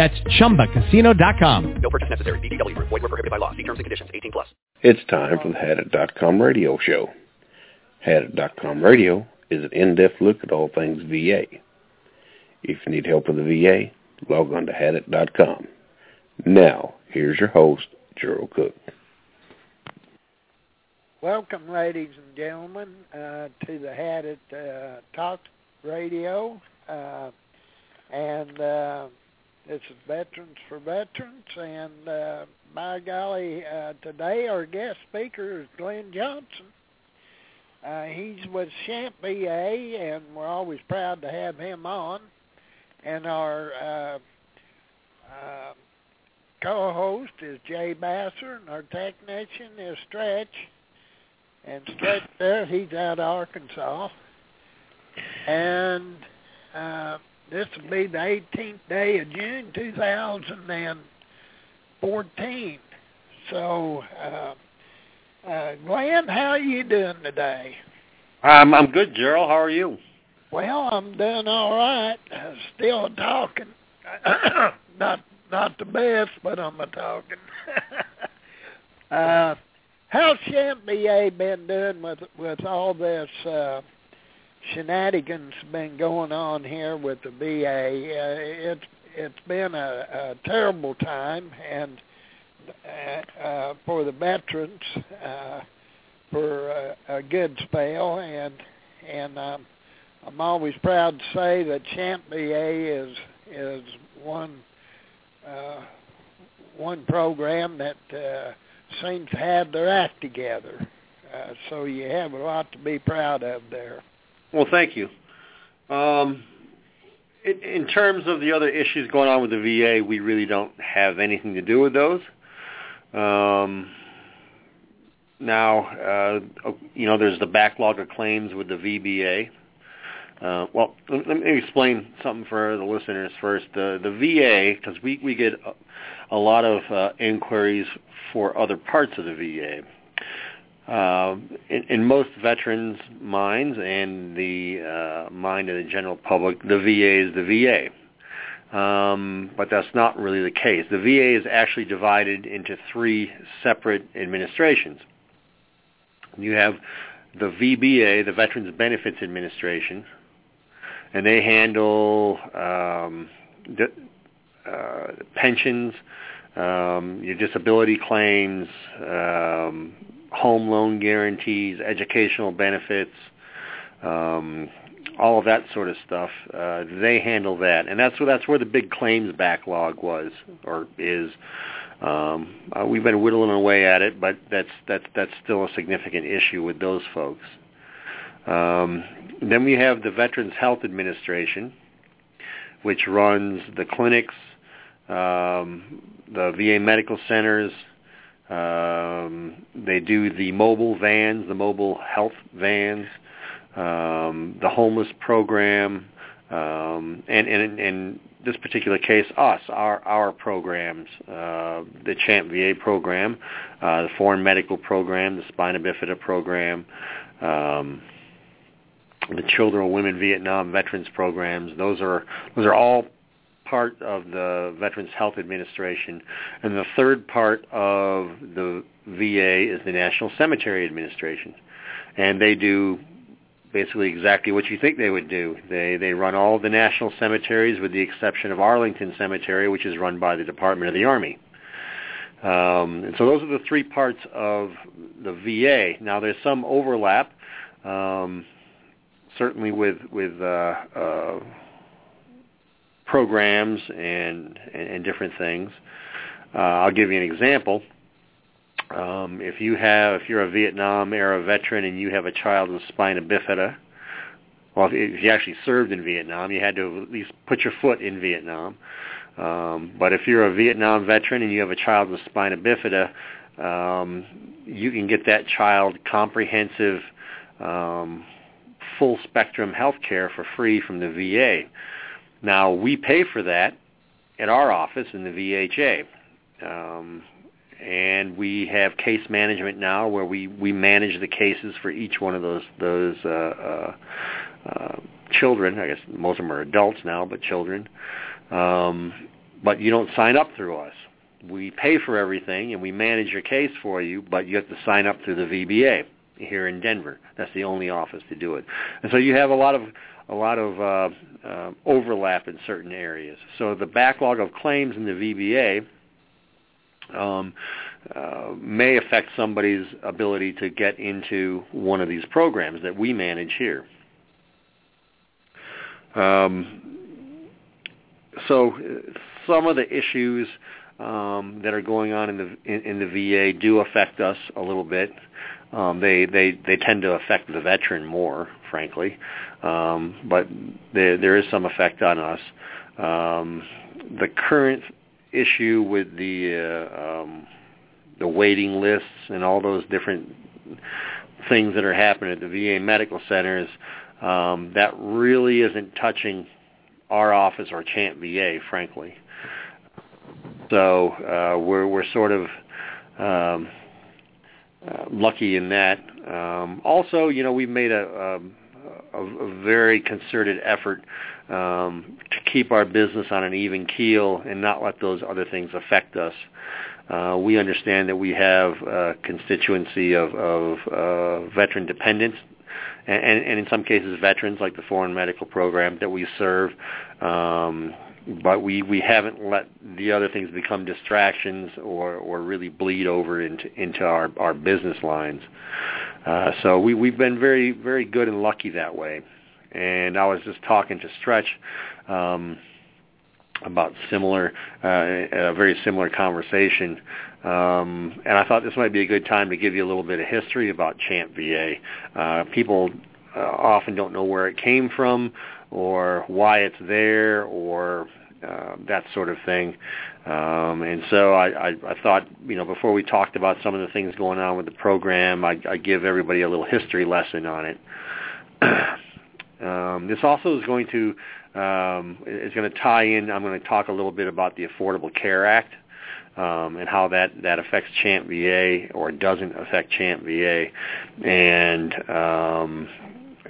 That's ChumbaCasino.com. No purchase necessary. VGW. Void were prohibited by law. See terms and conditions. 18 plus. It's time for the Hadit.com radio show. Hadit.com radio is an in-depth look at all things VA. If you need help with the VA, log on to Hadit.com. Now, here's your host, Gerald Cook. Welcome, ladies and gentlemen, uh, to the Hadit uh, Talk Radio. Uh, and is Veterans for Veterans, and uh, by golly, uh, today our guest speaker is Glen Johnson. Uh, he's with Champ VA, and we're always proud to have him on. And our uh, uh, co-host is Jay Basser, and our technician is Stretch. And Stretch there, he's out of Arkansas. And uh, this will be the 18th day of June 2014. So, uh, uh, Glen, how are you doing today? I'm I'm good, Gerald. How are you? Well, I'm doing all right. Still talking. not not the best, but I'm a talking. uh, how's Champ VA been doing with with all this uh, shenanigans been going on here with the VA. Uh, it's it's been a, a terrible time, and uh, uh, for the veterans uh, for a, a good spell, and and um, I'm always proud to say that Champ VA is is one uh, one program that uh, seems to have their act together. Uh, so you have a lot to be proud of there. Well, thank you. Um, in, in terms of the other issues going on with the VA, we really don't have anything to do with those. Um, now, uh, you know, there's the backlog of claims with the VBA. Uh, well, let me explain something for the listeners first. The the VA, because we we get a, a lot of uh, inquiries for other parts of the VA. Uh, in, in most veterans' minds and the uh, mind of the general public, the VA is the VA. Um, but that's not really the case. The VA is actually divided into three separate administrations. You have the VBA, the Veterans Benefits Administration, and they handle um, uh, pensions, um, your disability claims, um, home loan guarantees, educational benefits, um, all of that sort of stuff. Uh, they handle that, and that's where that's where the big claims backlog was or is. Um, uh, we've been whittling away at it, but that's that's that's still a significant issue with those folks. Um, then we have the Veterans Health Administration, which runs the clinics, um, the VA medical centers, um, they do the mobile vans, the mobile health vans, um, the homeless program, um, and, in this particular case, us, our our programs, uh, the Champ VA program, uh, the Foreign Medical Program, the Spina Bifida program, um, the Children of Women Vietnam Veterans programs. Those are those are all part of the Veterans Health Administration, and the third part of the VA is the National Cemetery Administration, and they do basically exactly what you think they would do. They they run all the national cemeteries with the exception of Arlington Cemetery, which is run by the Department of the Army. Um, and so those are the three parts of the VA. Now there's some overlap, um, certainly with with uh, uh, programs and, and, and different things. Uh, I'll give you an example. Um, if you have, if you're a Vietnam era veteran and you have a child with spina bifida, well, if, if you actually served in Vietnam, you had to at least put your foot in Vietnam. Um, but if you're a Vietnam veteran and you have a child with spina bifida, um, you can get that child comprehensive, um, full spectrum health care for free from the VA. Now we pay for that at our office in the VHA. Um, and we have case management now where we, we manage the cases for each one of those those uh, uh, uh, children. I guess most of them are adults now, but children. Um, but you don't sign up through us. We pay for everything and we manage your case for you, but you have to sign up through the VBA here in Denver. That's the only office to do it. And so you have a lot of a lot of uh, uh, overlap in certain areas. So the backlog of claims in the VBA um, uh, may affect somebody's ability to get into one of these programs that we manage here. Um, so some of the issues um, that are going on in the in, in, the VA do affect us a little bit. Um, they they they tend to affect the veteran more, frankly, um, but there there is some effect on us. Um, the current issue with the uh, um, the waiting lists and all those different things that are happening at the VA medical centers, um, that really isn't touching our office or Champ VA, frankly. So uh, we're we're sort of um, uh, lucky in that. Um, also, you know, we've made a, um, a, very concerted effort um, to keep our business on an even keel and not let those other things affect us. Uh, we understand that we have a constituency of, of uh, veteran dependents and, and, in some cases veterans like the foreign medical program that we serve. Um, but we, we haven't let the other things become distractions or, or really bleed over into, into our, our business lines. Uh, so we, we've been very, very good and lucky that way. And I was just talking to Stretch um, about similar, uh, a very similar conversation. Um, and I thought this might be a good time to give you a little bit of history about Champ VA. Uh, people uh, often don't know where it came from or why it's there or uh, that sort of thing. Um, and so I, I, I thought, you know, before we talked about some of the things going on with the program, I, I give everybody a little history lesson on it. um, this also is going to um, is going to tie in. I'm going to talk a little bit about the Affordable Care Act um, and how that that affects Champ VA or doesn't affect Champ VA, and um,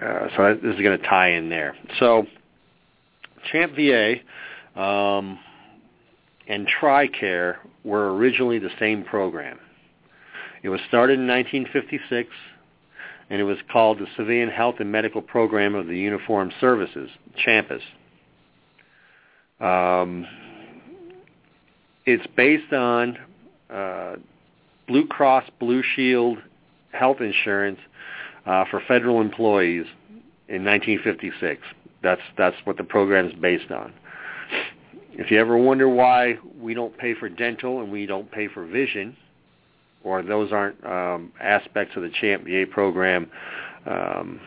uh, so this is going to tie in there. So Champ VA um, and TRICARE were originally the same program. It was started in 1956, and it was called the Civilian Health and Medical Program of the Uniformed Services, CHAMPUS. Um, it's based on uh, Blue Cross Blue Shield health insurance uh, for federal employees in 1956. That's that's what the program is based on. If you ever wonder why we don't pay for dental and we don't pay for vision, or those aren't um, aspects of the Champ VA program um,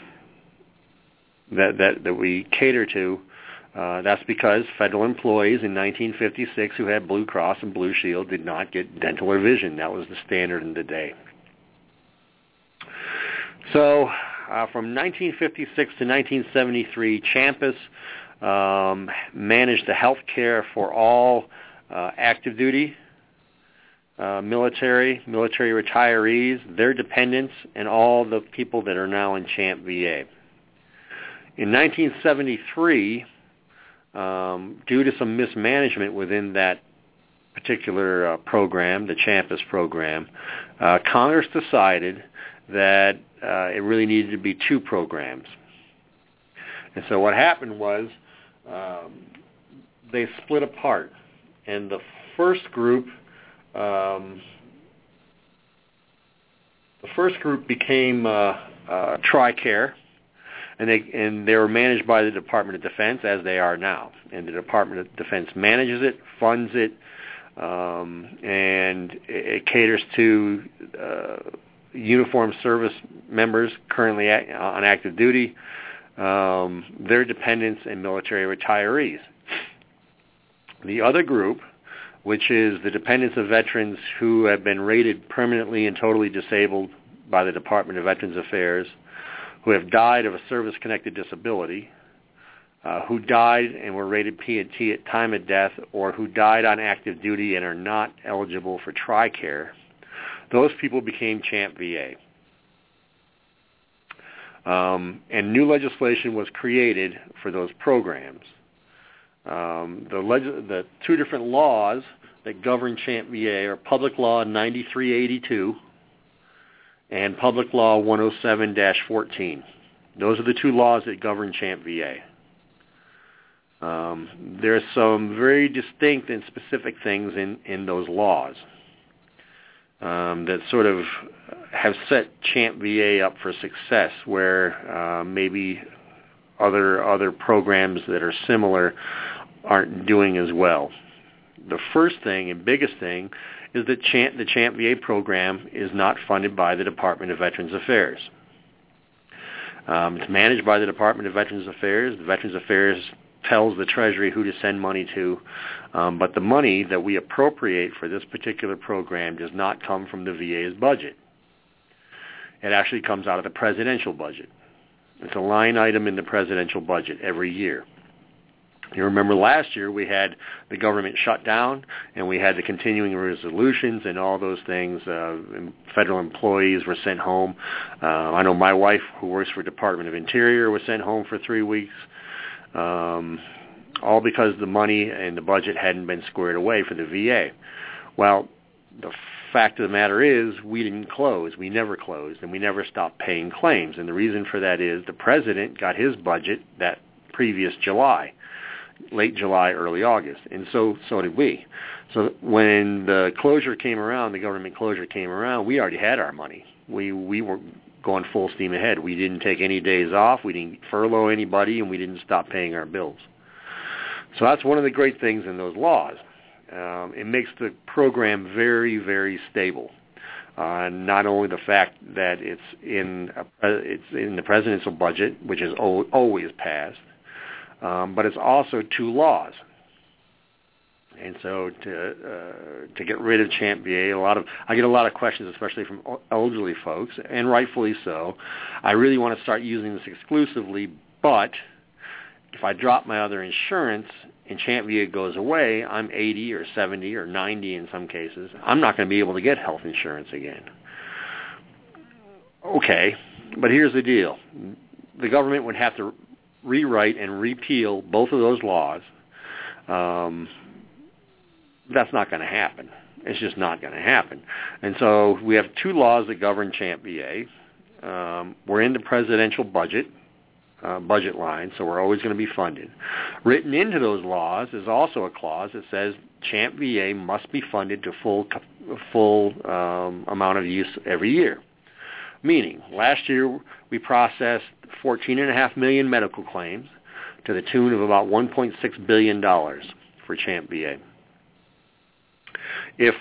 that, that that we cater to, uh, that's because federal employees in 1956 who had Blue Cross and Blue Shield did not get dental or vision. That was the standard in the day. So uh, from 1956 to 1973, Champus um, managed the health care for all uh, active duty, uh, military, military retirees, their dependents, and all the people that are now in Champ VA. In 1973, um, due to some mismanagement within that particular uh, program, the Champus program, uh, Congress decided that uh, it really needed to be two programs. And so what happened was um, they split apart, and the first group, um, the first group became uh, uh, TRICARE, and they and they were managed by the Department of Defense as they are now. And the Department of Defense manages it, funds it, um, and it, it caters to uh, uniformed service members currently on active duty, um, their dependents, and military retirees. The other group which is the dependents of veterans who have been rated permanently and totally disabled by the Department of Veterans Affairs, who have died of a service-connected disability, uh, who died and were rated P&T at time of death, or who died on active duty and are not eligible for TRICARE, those people became CHAMP VA. Um, and new legislation was created for those programs. Um, the, leg- the two different laws that govern CHAMP VA are Public Law 9382 and Public Law 107-14. Those are the two laws that govern CHAMP VA. Um, there are some very distinct and specific things in, in those laws um, that sort of have set Champ VA up for success, where uh, maybe other other programs that are similar aren't doing as well. The first thing and biggest thing is that Champ, the Champ VA program is not funded by the Department of Veterans Affairs. Um, it's managed by the Department of Veterans Affairs. The Veterans Affairs tells the Treasury who to send money to. Um, but the money that we appropriate for this particular program does not come from the VA's budget. It actually comes out of the presidential budget. It's a line item in the presidential budget every year. You remember last year we had the government shut down and we had the continuing resolutions and all those things. Uh, federal employees were sent home. Uh, I know my wife, who works for Department of Interior, was sent home for three weeks um, all because the money and the budget hadn't been squared away for the VA. Well, the fact of the matter is we didn't close. We never closed, and we never stopped paying claims. And the reason for that is the president got his budget that previous July, late July, early August, and so so did we. So when the closure came around, the government closure came around, we already had our money. We we were going full steam ahead. We didn't take any days off. We didn't furlough anybody, and we didn't stop paying our bills. So that's one of the great things in those laws. Um, it makes the program very, very stable. Uh, not only the fact that it's in a, it's in the presidential budget, which is always passed, um, but it's also two laws. And so to uh, to get rid of Champ VA, a lot of I get a lot of questions, especially from elderly folks, and rightfully so. I really want to start using this exclusively, but if I drop my other insurance and Champ VA goes away, I'm 80 or 70 or 90 in some cases. I'm not going to be able to get health insurance again. Okay, but here's the deal: the government would have to rewrite and repeal both of those laws. Um, that's not going to happen. It's just not going to happen. And so we have two laws that govern Champ VA. Um, we're in the presidential budget, uh, budget line, so we're always going to be funded. Written into those laws is also a clause that says Champ VA must be funded to full full um, amount of use every year. Meaning, last year we processed 14.5 million medical claims to the tune of about 1.6 billion dollars for Champ VA. If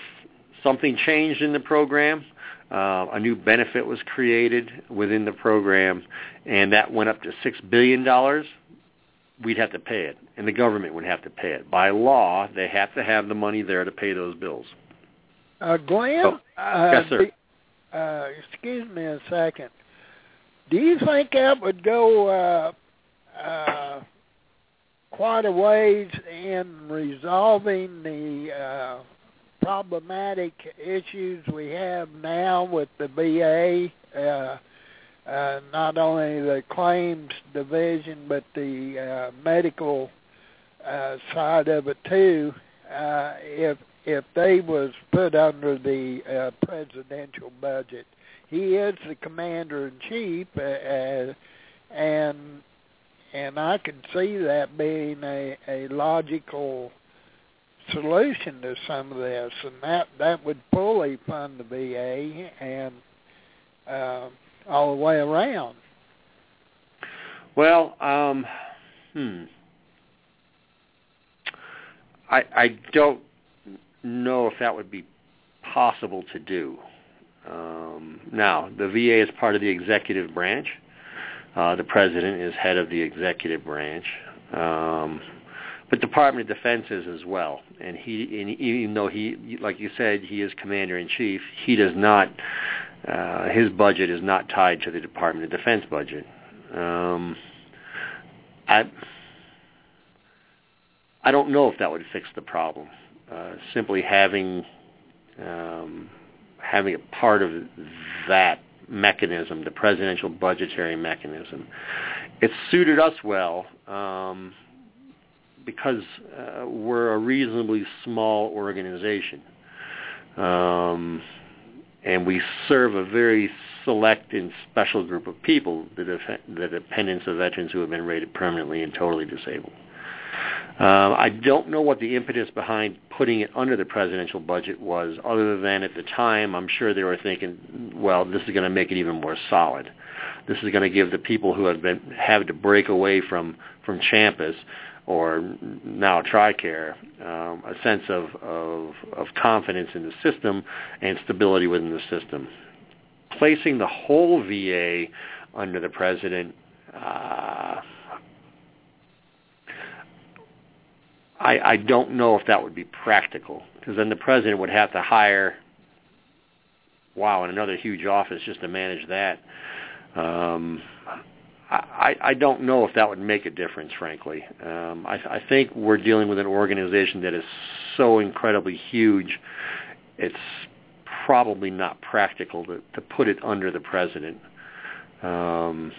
something changed in the program, uh, a new benefit was created within the program, and that went up to six billion dollars. We'd have to pay it, and the government would have to pay it. By law, they have to have the money there to pay those bills. Uh, Glen, oh, uh, yes, sir. uh, excuse me a second. Do you think that would go uh, uh, quite a ways in resolving the uh, problematic issues we have now with the VA, uh, uh, not only the claims division but the uh, medical uh, side of it too. Uh, if if they was put under the uh, presidential budget, he is the commander in chief, uh, uh, and and I can see that being a, a logical solution to some of this, and that that would fully fund the VA and uh, all the way around. Well, um, hmm. I I don't know if that would be possible to do. Um, now, the VA is part of the executive branch. Uh, the president is head of the executive branch. Um, but Department of Defense is as well. And he, and even though he, like you said, he is commander in chief, he does not. Uh, his budget is not tied to the Department of Defense budget. Um, I, I don't know if that would fix the problem. Uh, simply having um, having a part of that mechanism, the presidential budgetary mechanism, it suited us well um, because uh, we're a reasonably small organization. Um, and we serve a very select and special group of people, the, def- the dependents of veterans who have been rated permanently and totally disabled. Uh, I don't know what the impetus behind putting it under the presidential budget was, other than at the time, I'm sure they were thinking, well, this is going to make it even more solid. This is going to give the people who have been have to break away from from Champus or now TRICARE um, a sense of, of of confidence in the system and stability within the system. Placing the whole VA under the president. Uh, I, I don't know if that would be practical because then the president would have to hire, wow, and another huge office just to manage that. Um, I, I don't know if that would make a difference, frankly. Um, I, I think we're dealing with an organization that is so incredibly huge, it's probably not practical to, to put it under the president. Um,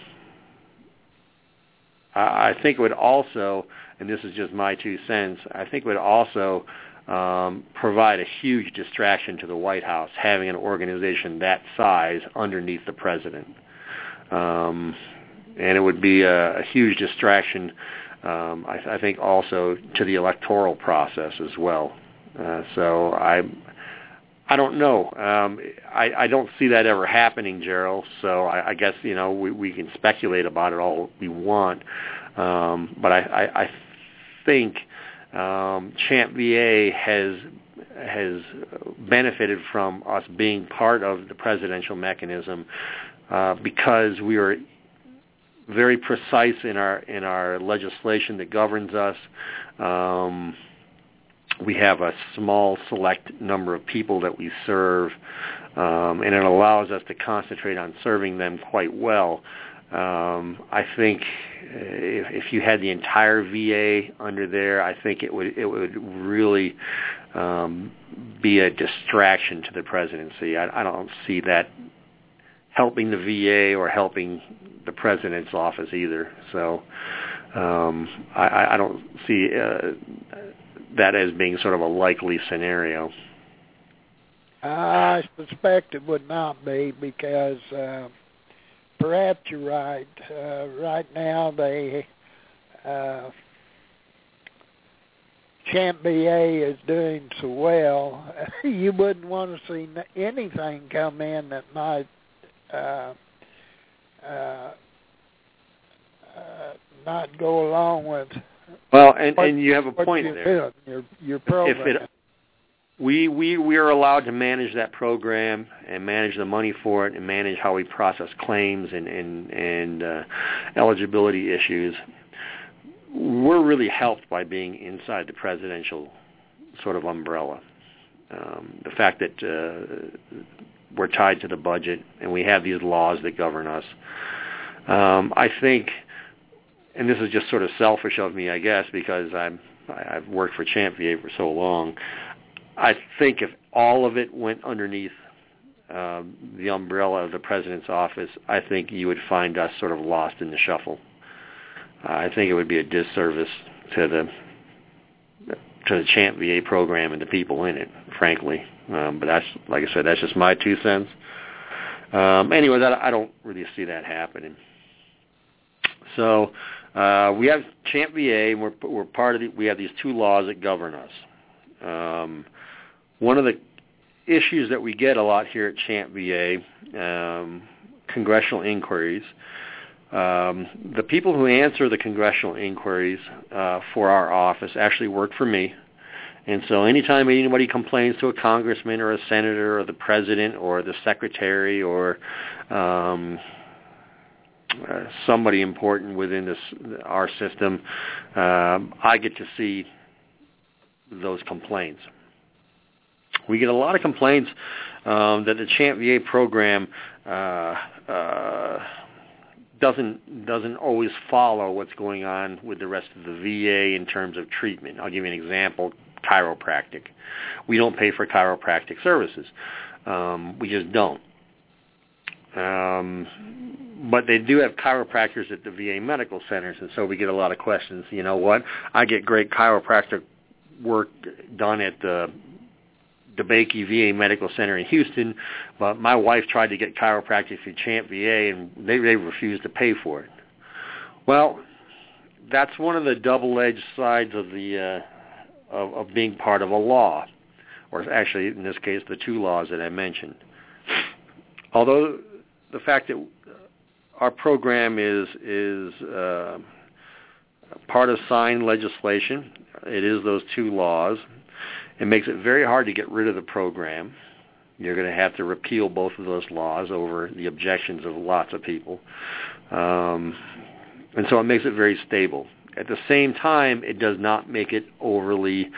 I, I think it would also and this is just my two cents, I think it would also um, provide a huge distraction to the White House having an organization that size underneath the president. Um, and it would be a, a huge distraction, um, I, I think, also to the electoral process as well. Uh, so I, I don't know. Um, I, I don't see that ever happening, Gerald. So I, I guess you know we, we can speculate about it all we want, um, but I, I, I think um, Champ VA has has benefited from us being part of the presidential mechanism uh, because we are very precise in our in our legislation that governs us. Um, we have a small select number of people that we serve, um, and it allows us to concentrate on serving them quite well. Um, I think if, if you had the entire VA under there, I think it would it would really um, be a distraction to the presidency. I, I don't see that helping the VA or helping the president's office either. So um, I, I don't see uh, that as being sort of a likely scenario. I suspect it would not be because. Uh, perhaps you're right. Uh, right now, they uh, Champ VA is doing so well. you wouldn't want to see anything come in that might not go along with. Well, and and you have a point there. Your your program. If it we we we are allowed to manage that program and manage the money for it and manage how we process claims and and and uh, eligibility issues. We're really helped by being inside the presidential sort of umbrella. Um, the fact that uh, we're tied to the budget and we have these laws that govern us. Um, I think, and this is just sort of selfish of me, I guess, because I'm I've worked for Champ VA for so long. I think if all of it went underneath um, the umbrella of the president's office, I think you would find us sort of lost in the shuffle. Uh, I think it would be a disservice to the to the Champ VA program and the people in it, frankly. Um, but that's like I said, that's just my two cents. Um, anyways, I, I don't really see that happening. So uh, we have Champ VA, and we're we're part of the, we have these two laws that govern us. Um, one of the issues that we get a lot here at Champ VA, um, congressional inquiries. Um, the people who answer the congressional inquiries uh, for our office actually work for me. And so anytime anybody complains to a congressman or a senator or the president or the secretary or um, somebody important within this our system, um, I get to see those complaints. We get a lot of complaints um, that the Champ VA program uh, uh, doesn't doesn't always follow what's going on with the rest of the VA in terms of treatment. I'll give you an example: chiropractic. We don't pay for chiropractic services. Um, we just don't. Um, but they do have chiropractors at the VA medical centers, and so we get a lot of questions. You know what? I get great chiropractic work done at the DeBakey VA Medical Center in Houston, but my wife tried to get chiropractic through Champ VA, and they they refused to pay for it. Well, that's one of the double-edged sides of the uh, of, of being part of a law, or actually, in this case, the two laws that I mentioned. Although the fact that our program is is uh, part of signed legislation, it is those two laws. It makes it very hard to get rid of the program. You're going to have to repeal both of those laws over the objections of lots of people. Um, and so it makes it very stable. At the same time, it does not make it overly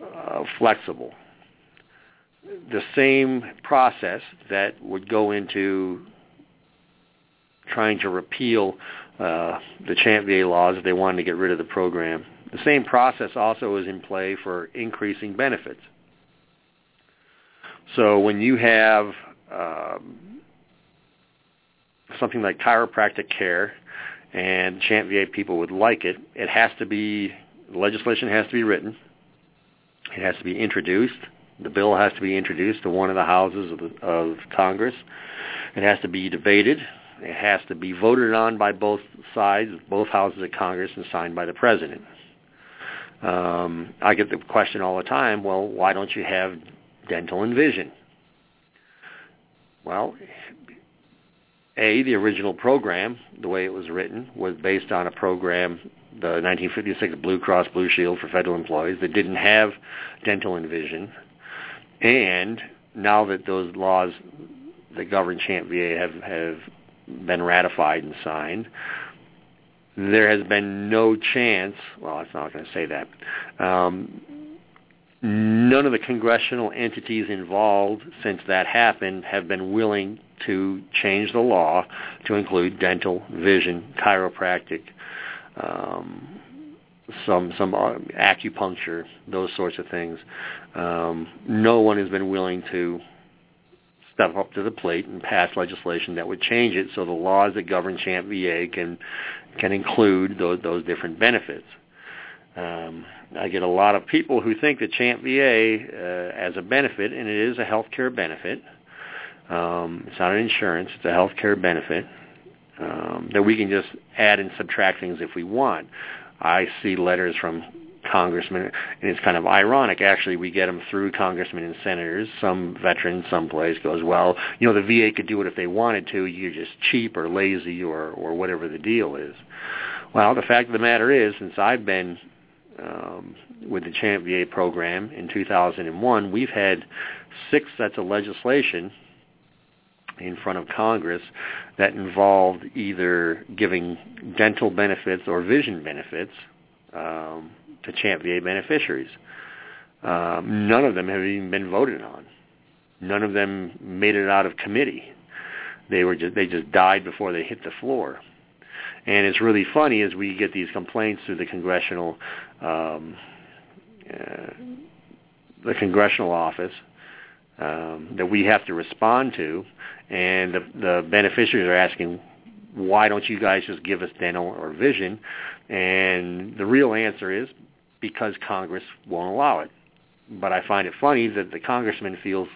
uh, flexible. The same process that would go into trying to repeal uh, the VA laws if they wanted to get rid of the program the same process also is in play for increasing benefits. So when you have um, something like chiropractic care and VA people would like it, it has to be, legislation has to be written. It has to be introduced. The bill has to be introduced to one of the houses of, the, of Congress. It has to be debated. It has to be voted on by both sides, both houses of Congress, and signed by the president. Um, I get the question all the time, well, why don't you have dental and vision? Well, A, the original program, the way it was written, was based on a program, the 1956 Blue Cross Blue Shield for federal employees that didn't have dental and vision. And now that those laws that govern Champ VA have, have been ratified and signed, there has been no chance, well, I'm not going to say that, um, none of the congressional entities involved since that happened have been willing to change the law to include dental, vision, chiropractic, um, some some uh, acupuncture, those sorts of things. Um, no one has been willing to step up to the plate and pass legislation that would change it so the laws that govern Champ VA can can include those those different benefits. Um, I get a lot of people who think that Champ VA uh, as a benefit, and it is a health care benefit. Um, it's not an insurance; it's a health care benefit um, that we can just add and subtract things if we want. I see letters from congressmen, and it's kind of ironic. Actually, we get them through congressmen and senators. Some veterans, someplace goes, well, you know, the VA could do it if they wanted to. You're just cheap or lazy or or whatever the deal is. Well, the fact of the matter is, since I've been um, with the Champ VA program in 2001, we've had six sets of legislation in front of Congress that involved either giving dental benefits or vision benefits um, to Champ VA beneficiaries. Um, none of them have even been voted on. None of them made it out of committee. They were just they just died before they hit the floor. And it's really funny as we get these complaints through the congressional um, uh, the congressional office um, that we have to respond to, and the, the beneficiaries are asking, why don't you guys just give us dental or vision? And the real answer is because Congress won't allow it. But I find it funny that the congressman feels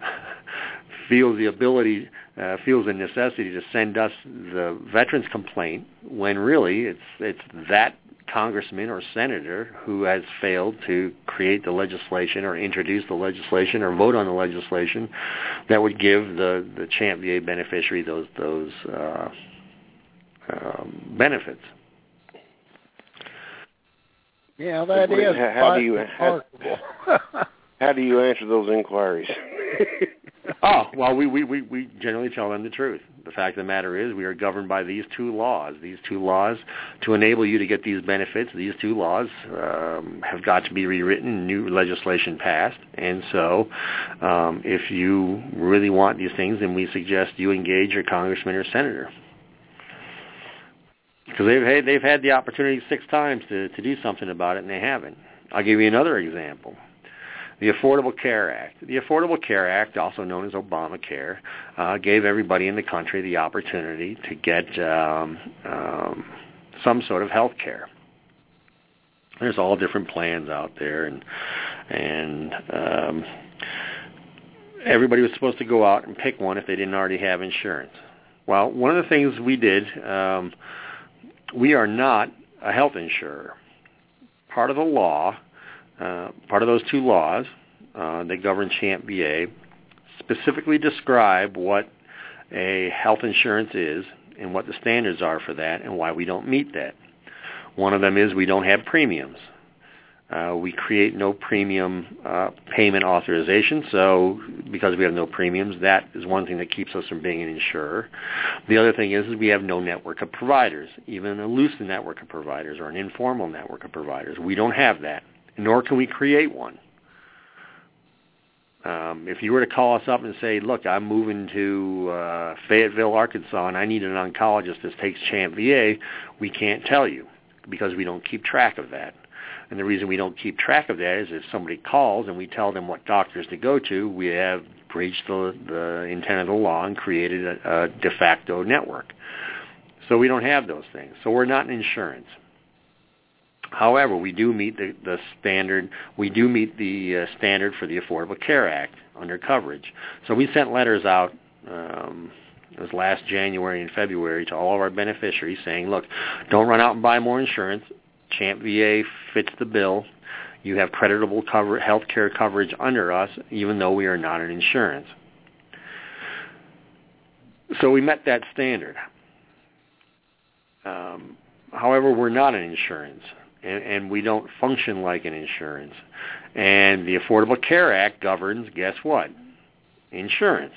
feels the ability, uh, feels the necessity to send us the veterans complaint when really it's it's that congressman or senator who has failed to create the legislation or introduce the legislation or vote on the legislation that would give the the Champ VA beneficiary those those uh, um, benefits. Yeah, that is. How, how do you how, how do you answer those inquiries? Oh well, we, we we we generally tell them the truth. The fact of the matter is, we are governed by these two laws. These two laws, to enable you to get these benefits, these two laws um, have got to be rewritten, new legislation passed. And so, um, if you really want these things, then we suggest you engage your congressman or senator because they've had, they've had the opportunity six times to to do something about it, and they haven't. I'll give you another example. The Affordable Care Act. The Affordable Care Act, also known as Obamacare, uh, gave everybody in the country the opportunity to get um, um, some sort of health care. There's all different plans out there, and and um, everybody was supposed to go out and pick one if they didn't already have insurance. Well, one of the things we did, um, we are not a health insurer. Part of the law uh, part of those two laws uh, that govern CHAMP VA specifically describe what a health insurance is and what the standards are for that and why we don't meet that. One of them is we don't have premiums. Uh, we create no premium uh, payment authorization, so because we have no premiums, that is one thing that keeps us from being an insurer. The other thing is, is we have no network of providers, even a loose network of providers or an informal network of providers. We don't have that nor can we create one. Um, if you were to call us up and say, "Look, I'm moving to uh, Fayetteville, Arkansas, and I need an oncologist that takes Champ VA," we can't tell you because we don't keep track of that. And the reason we don't keep track of that is if somebody calls and we tell them what doctors to go to, we have breached the, the intent of the law and created a, a de facto network. So we don't have those things. So we're not an insurance. However, we do meet the, the standard. We do meet the uh, standard for the Affordable Care Act under coverage. So we sent letters out. Um, it was last January and February to all of our beneficiaries saying, "Look, don't run out and buy more insurance. Champ VA fits the bill. You have creditable cover, health care coverage under us, even though we are not an insurance." So we met that standard. Um, however, we're not an insurance and, and we don't function like an insurance. And the Affordable Care Act governs, guess what? Insurance.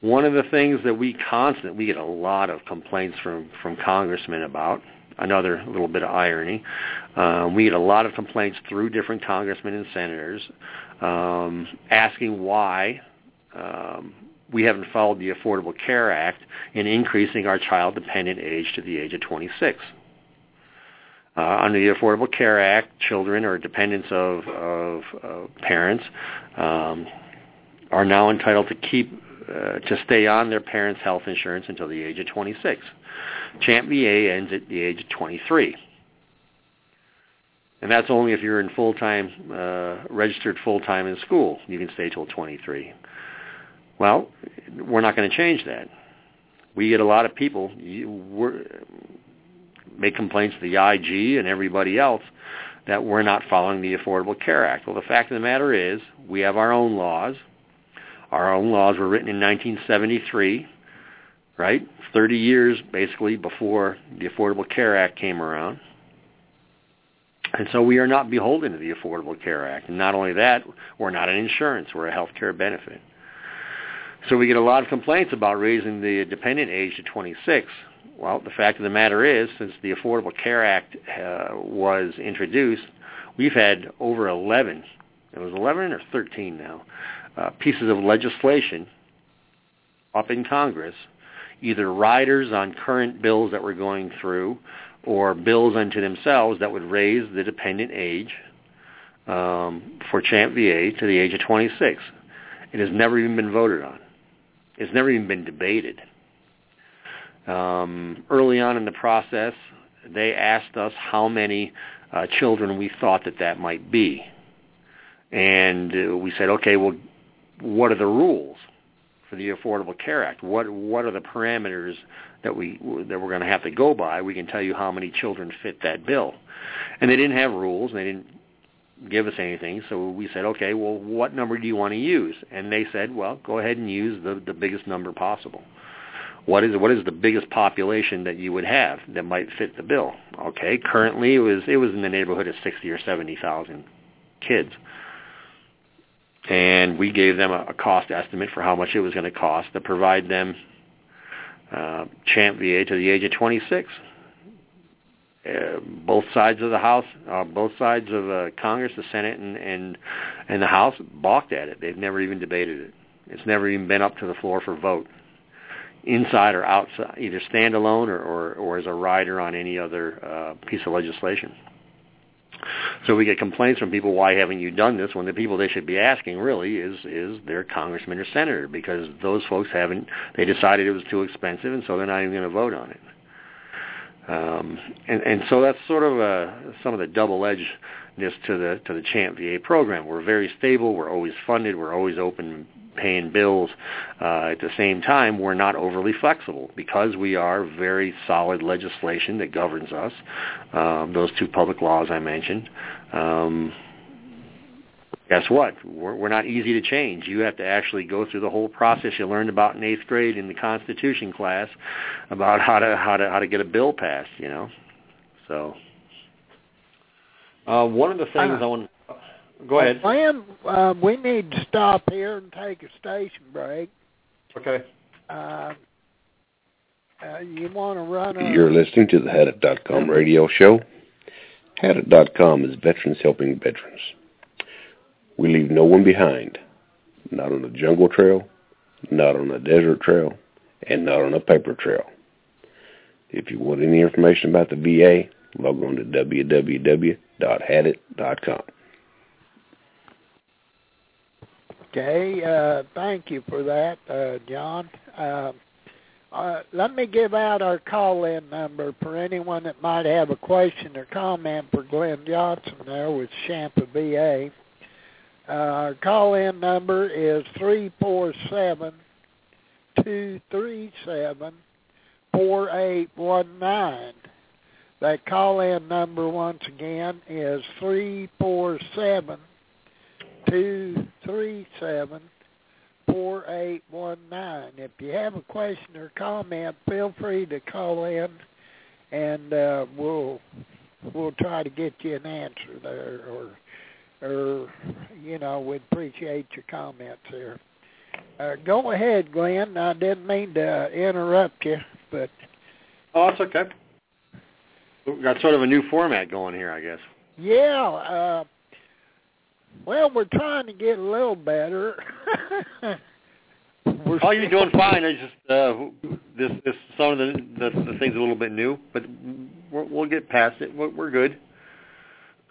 One of the things that we constantly, we get a lot of complaints from, from congressmen about, another little bit of irony, um, we get a lot of complaints through different congressmen and senators um, asking why um, we haven't followed the Affordable Care Act in increasing our child dependent age to the age of 26. Uh, under the Affordable Care Act, children or dependents of, of, of parents um, are now entitled to keep uh, to stay on their parents' health insurance until the age of 26. Champ VA ends at the age of 23. And that's only if you're in full-time, uh, registered full-time in school. You can stay till 23. Well, we're not going to change that. We get a lot of people. You, make complaints to the IG and everybody else that we're not following the Affordable Care Act. Well, the fact of the matter is we have our own laws. Our own laws were written in 1973, right? 30 years basically before the Affordable Care Act came around. And so we are not beholden to the Affordable Care Act. And not only that, we're not an insurance. We're a health care benefit. So we get a lot of complaints about raising the dependent age to 26 well, the fact of the matter is, since the Affordable Care Act uh, was introduced, we've had over 11, it was 11 or 13 now, uh, pieces of legislation up in Congress, either riders on current bills that we're going through or bills unto themselves that would raise the dependent age um, for Champ VA to the age of 26. It has never even been voted on. It's never even been debated. Um, early on in the process, they asked us how many uh, children we thought that that might be. And uh, we said, okay, well, what are the rules for the Affordable Care Act? What what are the parameters that we that we're going to have to go by? We can tell you how many children fit that bill. And they didn't have rules. And they didn't give us anything. So we said, okay, well, what number do you want to use? And they said, well, go ahead and use the the biggest number possible. What is what is the biggest population that you would have that might fit the bill? Okay, currently it was it was in the neighborhood of sixty or seventy thousand kids. and we gave them a, a cost estimate for how much it was going to cost to provide them uh, Champ VA to the age of 26. Uh, both sides of the House, uh, both sides of uh, Congress, the Senate and, and and the House balked at it. They've never even debated it. It's never even been up to the floor for vote, inside or outside, either standalone or, or, or as a rider on any other uh, piece of legislation. So we get complaints from people, why haven't you done this? When the people they should be asking really is is their congressman or senator because those folks haven't. They decided it was too expensive, and so they're not even going to vote on it. Um, and, and so that's sort of a, some of the double-edgedness to the to the Champ VA program. We're very stable. We're always funded. We're always open paying bills. Uh, at the same time, we're not overly flexible because we are very solid legislation that governs us. Um, those two public laws I mentioned. Um, guess what? We're, we're not easy to change. You have to actually go through the whole process you learned about in eighth grade in the Constitution class about how to how to how to get a bill passed. You know, so. Uh, one of the things uh, I want Go ahead. Well, uh, we need to stop here and take a station break. Okay. Uh, uh, you want to run a... You're listening to the Hadit.com radio show. Hadit.com is veterans helping veterans. We leave no one behind, not on a jungle trail, not on a desert trail, and not on a paper trail. If you want any information about the VA, log on to www.hadit.com. Okay, uh, thank you for that, uh, John. Uh, uh, let me give out our call-in number for anyone that might have a question or comment for Glen Johnson there with Champ VA. Uh, our call-in number is three four seven two three seven four eight one nine. That call-in number once again is three four seven two three seven four eight one nine. If you have a question or comment, feel free to call in, and uh, we'll we'll try to get you an answer there, or or you know we'd appreciate your comments there. Uh, go ahead, Glen. I didn't mean to interrupt you, but oh, that's okay. We've got sort of a new format going here, I guess. Yeah. Uh, well, we're trying to get a little better. we're oh, you're doing fine. I just uh, this this some of the, the the things a little bit new, but we will get past it. We're, we're good.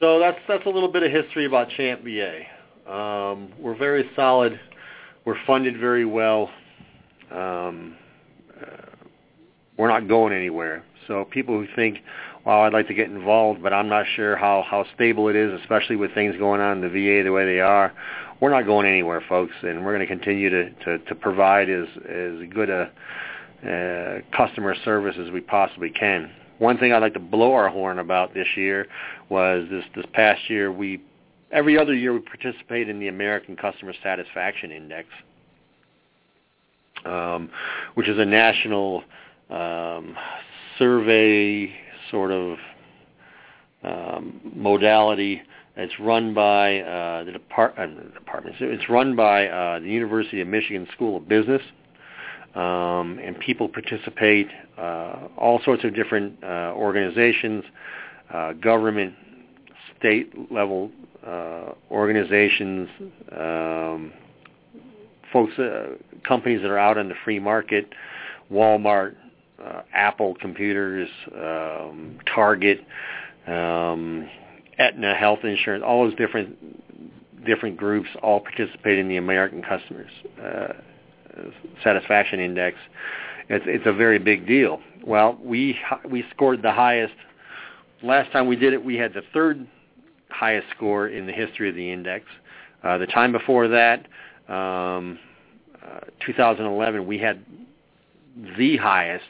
so that's that's a little bit of history about Champ VA. Um, we're very solid. We're funded very well. Um, uh, we're not going anywhere. So people who think, well, I'd like to get involved, but I'm not sure how how stable it is, especially with things going on in the VA the way they are. We're not going anywhere, folks, and we're going to continue to to, to provide as as good a uh, customer service as we possibly can. One thing I'd like to blow our horn about this year was this this past year we every other year we participate in the American Customer Satisfaction Index, um, which is a national um, survey sort of um, modality. It's run by uh, the depart- uh, department. It's run by uh, the University of Michigan School of Business, um, and people participate. Uh, all sorts of different uh, organizations, uh, government, state level organizations, um, folks, companies that are out on the free market, Walmart, uh, Apple computers, um, Target, um, Aetna Health Insurance, all those different different groups all participate in the American Customers uh, Satisfaction Index. It's it's a very big deal. Well, we we scored the highest. Last time we did it, we had the third highest score in the history of the index. Uh, the time before that, um, uh, 2011, we had the highest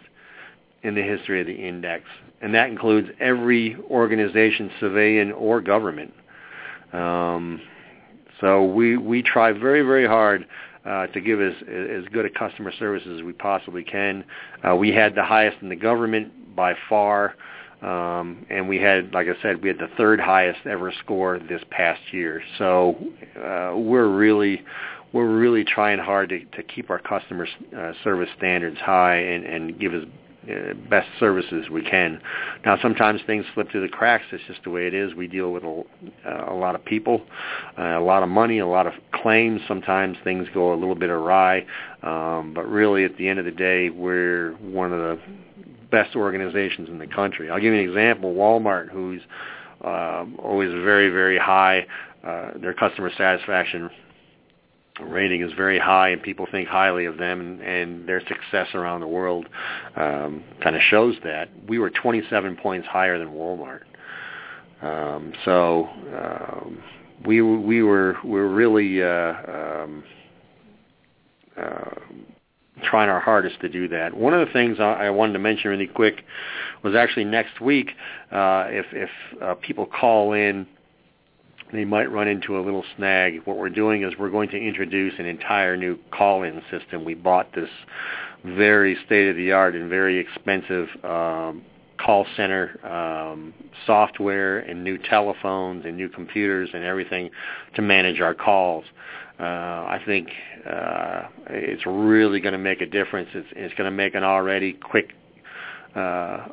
in the history of the index, and that includes every organization, civilian or government. Um, so we we try very very hard uh, to give as as good a customer service as we possibly can. Uh, we had the highest in the government by far. Um, and we had, like I said, we had the third highest ever score this past year. So uh, we're really we're really trying hard to, to keep our customer uh, service standards high and, and give as best services we can. Now, sometimes things slip through the cracks. It's just the way it is. We deal with a, uh, a lot of people, uh, a lot of money, a lot of claims. Sometimes things go a little bit awry. Um, but really, at the end of the day, we're one of the best organizations in the country. I'll give you an example. Walmart, who's uh, always very, very high, uh, their customer satisfaction rating is very high and people think highly of them and, and their success around the world um, kind of shows that. We were 27 points higher than Walmart. Um, so um, we we were we were really uh, um, uh, trying our hardest to do that. One of the things I, I wanted to mention really quick was actually next week uh, if if uh, people call in they might run into a little snag. What we're doing is we're going to introduce an entire new call-in system. We bought this very state-of-the-art and very expensive um, call center um, software and new telephones and new computers and everything to manage our calls. Uh, I think uh, it's really going to make a difference. It's, it's going to make an already quick uh,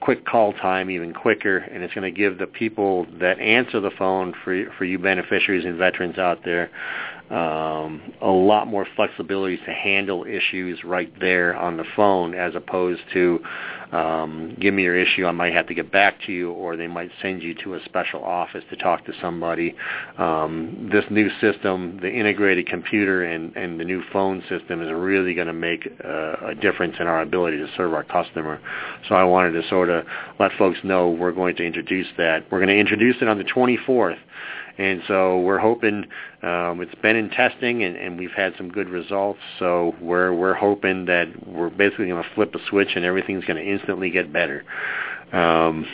quick call time even quicker, and it's going to give the people that answer the phone for for you beneficiaries and veterans out there um, a lot more flexibility to handle issues right there on the phone, as opposed to um, give me your issue, I might have to get back to you, or they might send you to a special office to talk to somebody. Um, this new system, the integrated computer and, and the new phone system, is really going to make uh, a difference in our ability to serve our customer. So I wanted to sort of let folks know we're going to introduce that. We're going to introduce it on the 24th. And so we're hoping um, it's been in testing, and, and we've had some good results. So we're we're hoping that we're basically going to flip a switch, and everything's going to instantly get better. Um,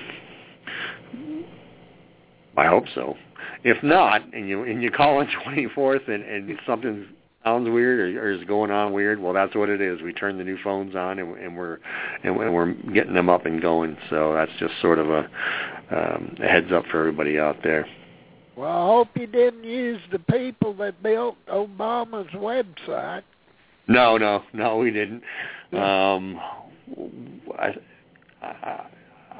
I hope so. If not, and you and you call on 24th, and, and something sounds weird or, or is going on weird, well, that's what it is. We turn the new phones on, and, and we're and we're getting them up and going. So that's just sort of a, um, a heads up for everybody out there. Well, I hope you didn't use the people that built Obama's website. No, no, no, we didn't. Um, I, I,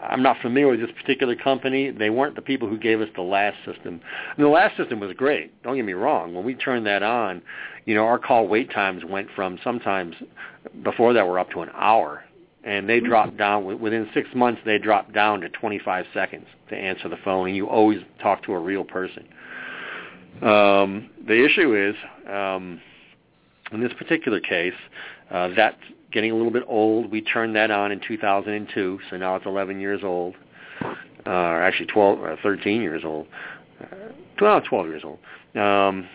I'm not familiar with this particular company. They weren't the people who gave us the last system. And the last system was great. Don't get me wrong. When we turned that on, you know, our call wait times went from sometimes before that were up to an hour and they dropped down within six months. They dropped down to 25 seconds to answer the phone, and you always talk to a real person. Um, the issue is, um, in this particular case, uh, that's getting a little bit old. We turned that on in 2002, so now it's 11 years old, uh, or actually 12, or 13 years old. Uh, well, 12 years old. Um,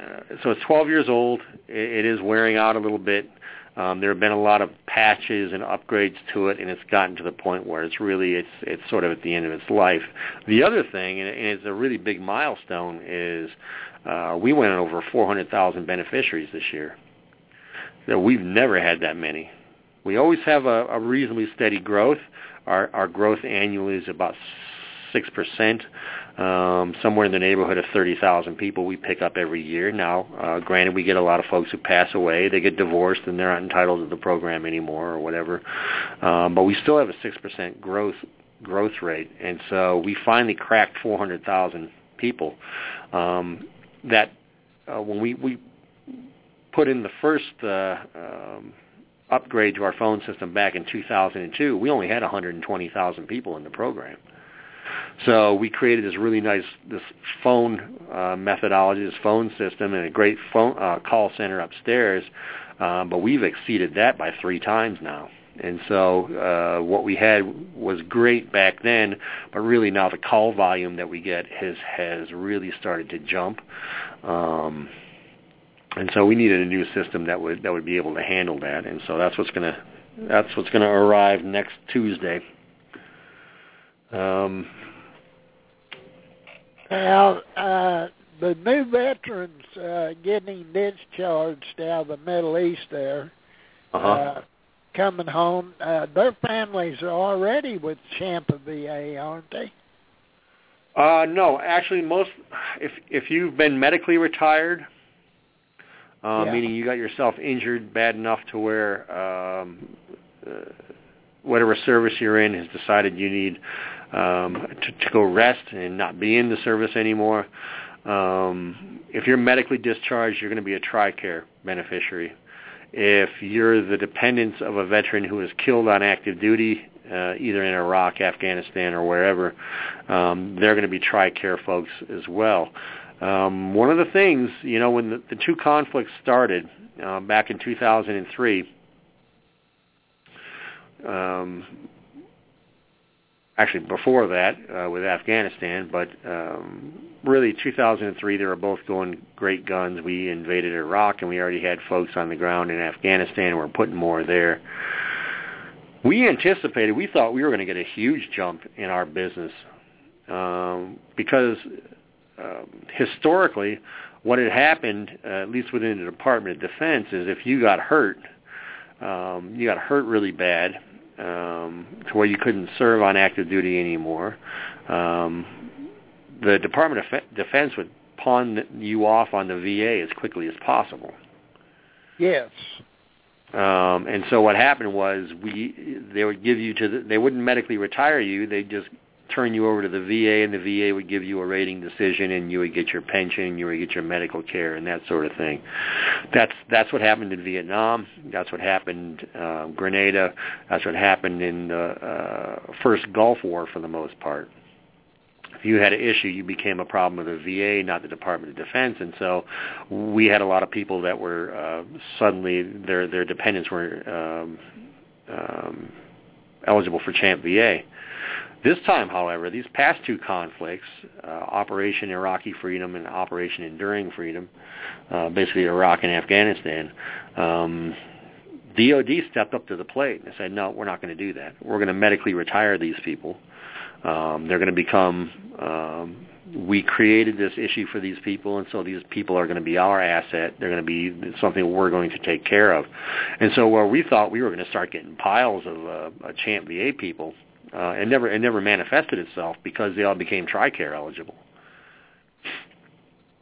uh, so it's 12 years old. It, it is wearing out a little bit. Um, there have been a lot of patches and upgrades to it, and it's gotten to the point where it's really it's it's sort of at the end of its life. The other thing, and it's a really big milestone, is uh, we went over 400,000 beneficiaries this year. So we've never had that many. We always have a, a reasonably steady growth. Our our growth annually is about six percent um, somewhere in the neighborhood of 30,000 people we pick up every year. Now, uh, granted, we get a lot of folks who pass away, they get divorced, and they're not entitled to the program anymore or whatever. Um, but we still have a 6% growth growth rate, and so we finally cracked 400,000 people. Um, that uh, when we we put in the first uh, um, upgrade to our phone system back in 2002, we only had 120,000 people in the program. So we created this really nice this phone uh, methodology, this phone system, and a great phone uh, call center upstairs. Um, but we've exceeded that by three times now. And so uh, what we had was great back then, but really now the call volume that we get has has really started to jump. Um, and so we needed a new system that would that would be able to handle that. And so that's what's gonna that's what's gonna arrive next Tuesday. Um, well, uh, the new veterans uh, getting discharged out of the Middle East there, uh-huh. uh, coming home, uh, their families are already with Champ VA, aren't they? Uh, no, actually, most if if you've been medically retired, uh, Yeah. meaning you got yourself injured bad enough to where um, uh, whatever service you're in has decided you need um, to, to go rest and not be in the service anymore. Um, if you're medically discharged, you're going to be a TRICARE beneficiary. If you're the dependents of a veteran who is killed on active duty, uh, either in Iraq, Afghanistan, or wherever, um, they're going to be TRICARE folks as well. Um, one of the things, you know, when the, the two conflicts started uh, back in 2003, um, actually before that uh, with Afghanistan, but um, really 2003 they were both going great guns. We invaded Iraq and we already had folks on the ground in Afghanistan. We're putting more there. We anticipated, we thought we were going to get a huge jump in our business um, because um, historically what had happened, uh, at least within the Department of Defense, is if you got hurt, um, you got hurt really bad um, to where you couldn't serve on active duty anymore. Um, the Department of Fe- Defense would pawn you off on the VA as quickly as possible. Yes. Um, and so what happened was we they would give you to the, they wouldn't medically retire you. They'd just turn you over to the VA, and the VA would give you a rating decision, and you would get your pension, you would get your medical care, and that sort of thing. That's that's what happened in Vietnam. That's what happened uh, Grenada. That's what happened in the uh, first Gulf War for the most part. If you had an issue, you became a problem of the VA, not the Department of Defense, and so we had a lot of people that were uh, suddenly their their dependents were um, um, eligible for Champ VA. This time, however, these past two conflicts, uh, Operation Iraqi Freedom and Operation Enduring Freedom, uh, basically Iraq and Afghanistan, um, DOD stepped up to the plate and said, no, we're not going to do that. We're going to medically retire these people. Um, they're going to become, um, we created this issue for these people, and so these people are going to be our asset. They're going to be something we're going to take care of. And so where we thought we were going to start getting piles of uh, Champ VA people, uh, it never it never manifested itself because they all became TRICARE eligible.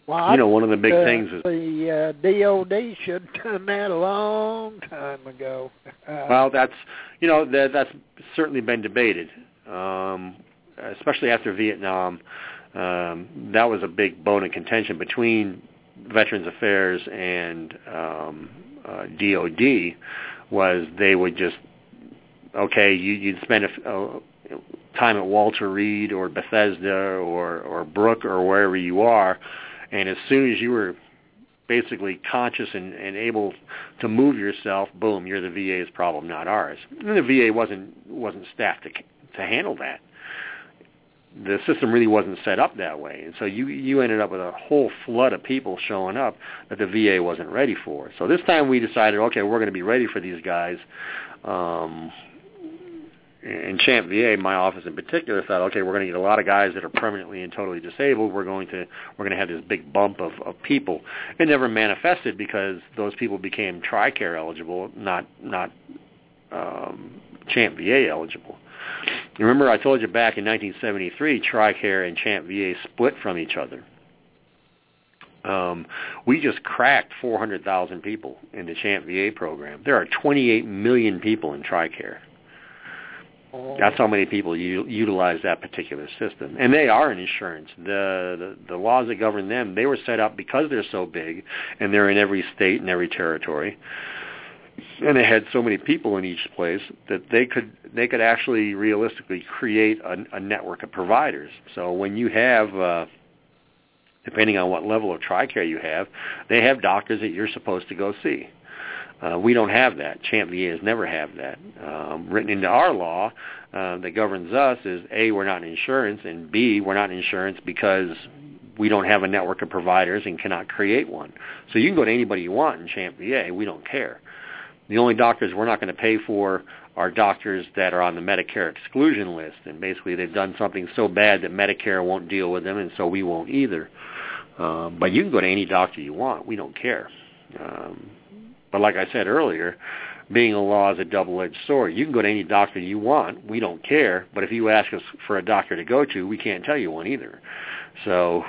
Well, You know, one of the big uh, things is the uh, DOD should have done that a long time ago. Uh, Well, that's you know that that's certainly been debated, um, especially after Vietnam. Um, that was a big bone of contention between Veterans Affairs and um, uh, DOD. Was they would just okay, you, you'd spend a, a time at Walter Reed or Bethesda or or Brooke or wherever you are, and as soon as you were basically conscious and, and able to move yourself, boom, you're the VA's problem, not ours. And the VA wasn't wasn't staffed to to handle that. The system really wasn't set up that way, and so you you ended up with a whole flood of people showing up that the VA wasn't ready for. So this time we decided, okay, we're going to be ready for these guys. Um, and Champ VA, my office in particular, thought, okay, we're going to get a lot of guys that are permanently and totally disabled. We're going to we're going to have this big bump of, of people. It never manifested because those people became TRICARE eligible, not not um, Champ VA eligible. Remember I told you back in 1973, TRICARE and Champ VA split from each other. Um, we just cracked 400,000 people in the Champ VA program. There are 28 million people in TRICARE. That's how many people u- utilize that particular system, and they are an insurance. The, the the laws that govern them, they were set up because they're so big, and they're in every state and every territory, and they had so many people in each place that they could they could actually realistically create a, a network of providers. So when you have uh, depending on what level of TRICARE you have, they have doctors that you're supposed to go see. Uh, we don't have that. Champ VA has never have that. Um, written into our law uh, that governs us is A, we're not insurance, and B, we're not insurance because we don't have a network of providers and cannot create one. So you can go to anybody you want in Champ VA. We don't care. The only doctors we're not going to pay for are doctors that are on the Medicare exclusion list, and basically they've done something so bad that Medicare won't deal with them, and so we won't either. Um, but you can go to any doctor you want. We don't care. Um, but like I said earlier, being a law is a double-edged sword. You can go to any doctor you want. We don't care. But if you ask us for a doctor to go to, we can't tell you one either. So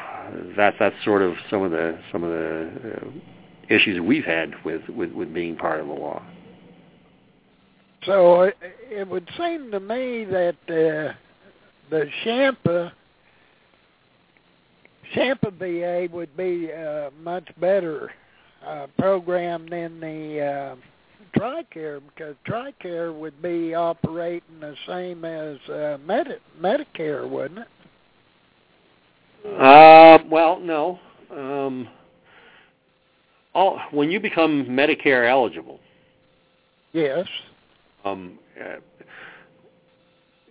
that's that's sort of some of the some of the uh, issues we've had with, with with being part of the law. So it, it would seem to me that uh, the Champ Champ VA would be a much better uh, program than the uh, TRICARE because TRICARE would be operating the same as uh, Medi- Medicare, wouldn't it? Uh, well, no. Um, all when you become Medicare eligible. Yes. Um, uh,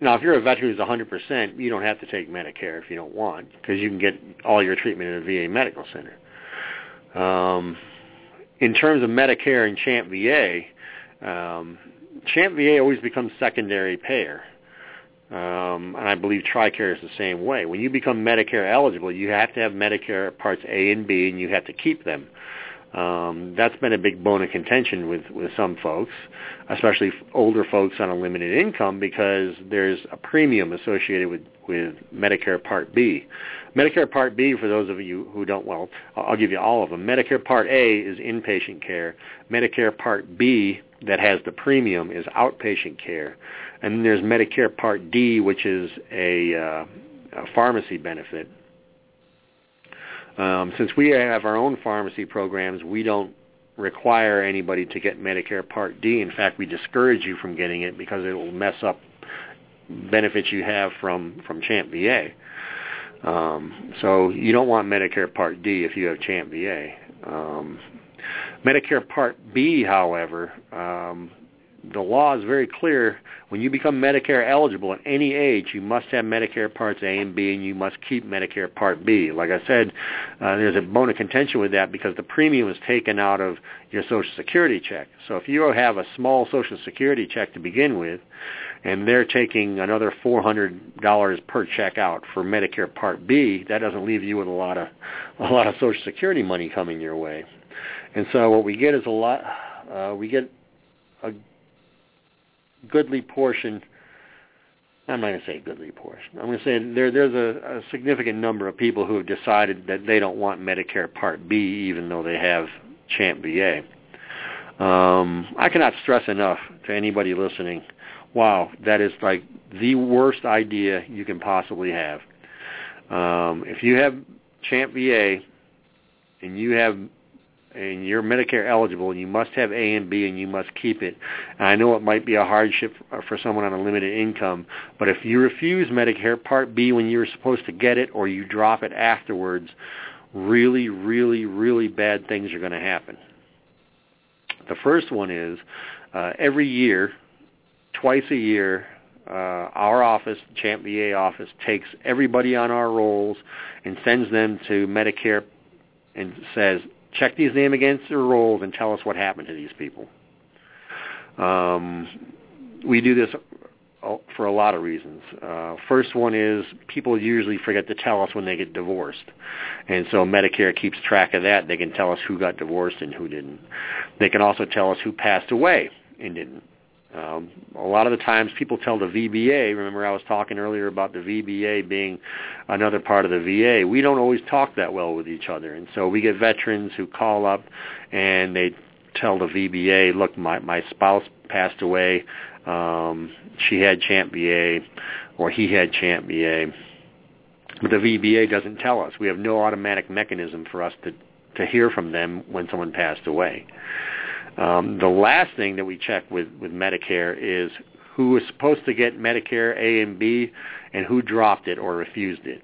now, if you're a veteran who's 100%, you don't have to take Medicare if you don't want, because you can get all your treatment in a VA medical center. Um, in terms of Medicare and Champ VA, um, Champ VA always becomes secondary payer. Um, and I believe TRICARE is the same way. When you become Medicare eligible, you have to have Medicare Parts A and B, and you have to keep them. Um, that's been a big bone of contention with, with some folks, especially older folks on a limited income, because there's a premium associated with, with Medicare Part B. Medicare Part B, for those of you who don't, well, I'll give you all of them. Medicare Part A is inpatient care. Medicare Part B, that has the premium, is outpatient care. And then there's Medicare Part D, which is a, uh, a pharmacy benefit. Um, since we have our own pharmacy programs, we don't require anybody to get Medicare Part D. In fact, we discourage you from getting it because it will mess up benefits you have from from Champ VA. Um, so you don't want Medicare Part D if you have Champ VA. Um, Medicare Part B, however, um, the law is very clear. When you become Medicare eligible at any age, you must have Medicare Parts A and B, and you must keep Medicare Part B. Like I said, uh, there's a bone of contention with that because the premium is taken out of your Social Security check. So if you have a small Social Security check to begin with, and they're taking another $400 per check out for Medicare Part B, that doesn't leave you with a lot of a lot of Social Security money coming your way. And so what we get is a lot. Uh, we get a goodly portion. I'm not going to say goodly portion. I'm going to say there, there's a, a significant number of people who have decided that they don't want Medicare Part B, even though they have Champ VA. Um, I cannot stress enough to anybody listening. Wow, that is like the worst idea you can possibly have. Um, if you have Champ VA and you have and you're Medicare eligible, and you must have A and B, and you must keep it. And I know it might be a hardship for someone on a limited income, but if you refuse Medicare Part B when you're supposed to get it, or you drop it afterwards, really, really, really bad things are going to happen. The first one is uh, every year, twice a year, uh, our office, Champ VA office, takes everybody on our rolls and sends them to Medicare and says, check these names against their rolls and tell us what happened to these people. Um, we do this for a lot of reasons. Uh, first one is people usually forget to tell us when they get divorced. And so Medicare keeps track of that. They can tell us who got divorced and who didn't. They can also tell us who passed away and didn't. Um, a lot of the times people tell the VBA, remember I was talking earlier about the VBA being another part of the VA. We don't always talk that well with each other. And so we get veterans who call up and they tell the VBA, look, my, my spouse passed away. Um, she had Champ VA or he had Champ VA. But the VBA doesn't tell us. We have no automatic mechanism for us to, to hear from them when someone passed away. Um, the last thing that we check with, with Medicare is who was supposed to get Medicare A and B and who dropped it or refused it.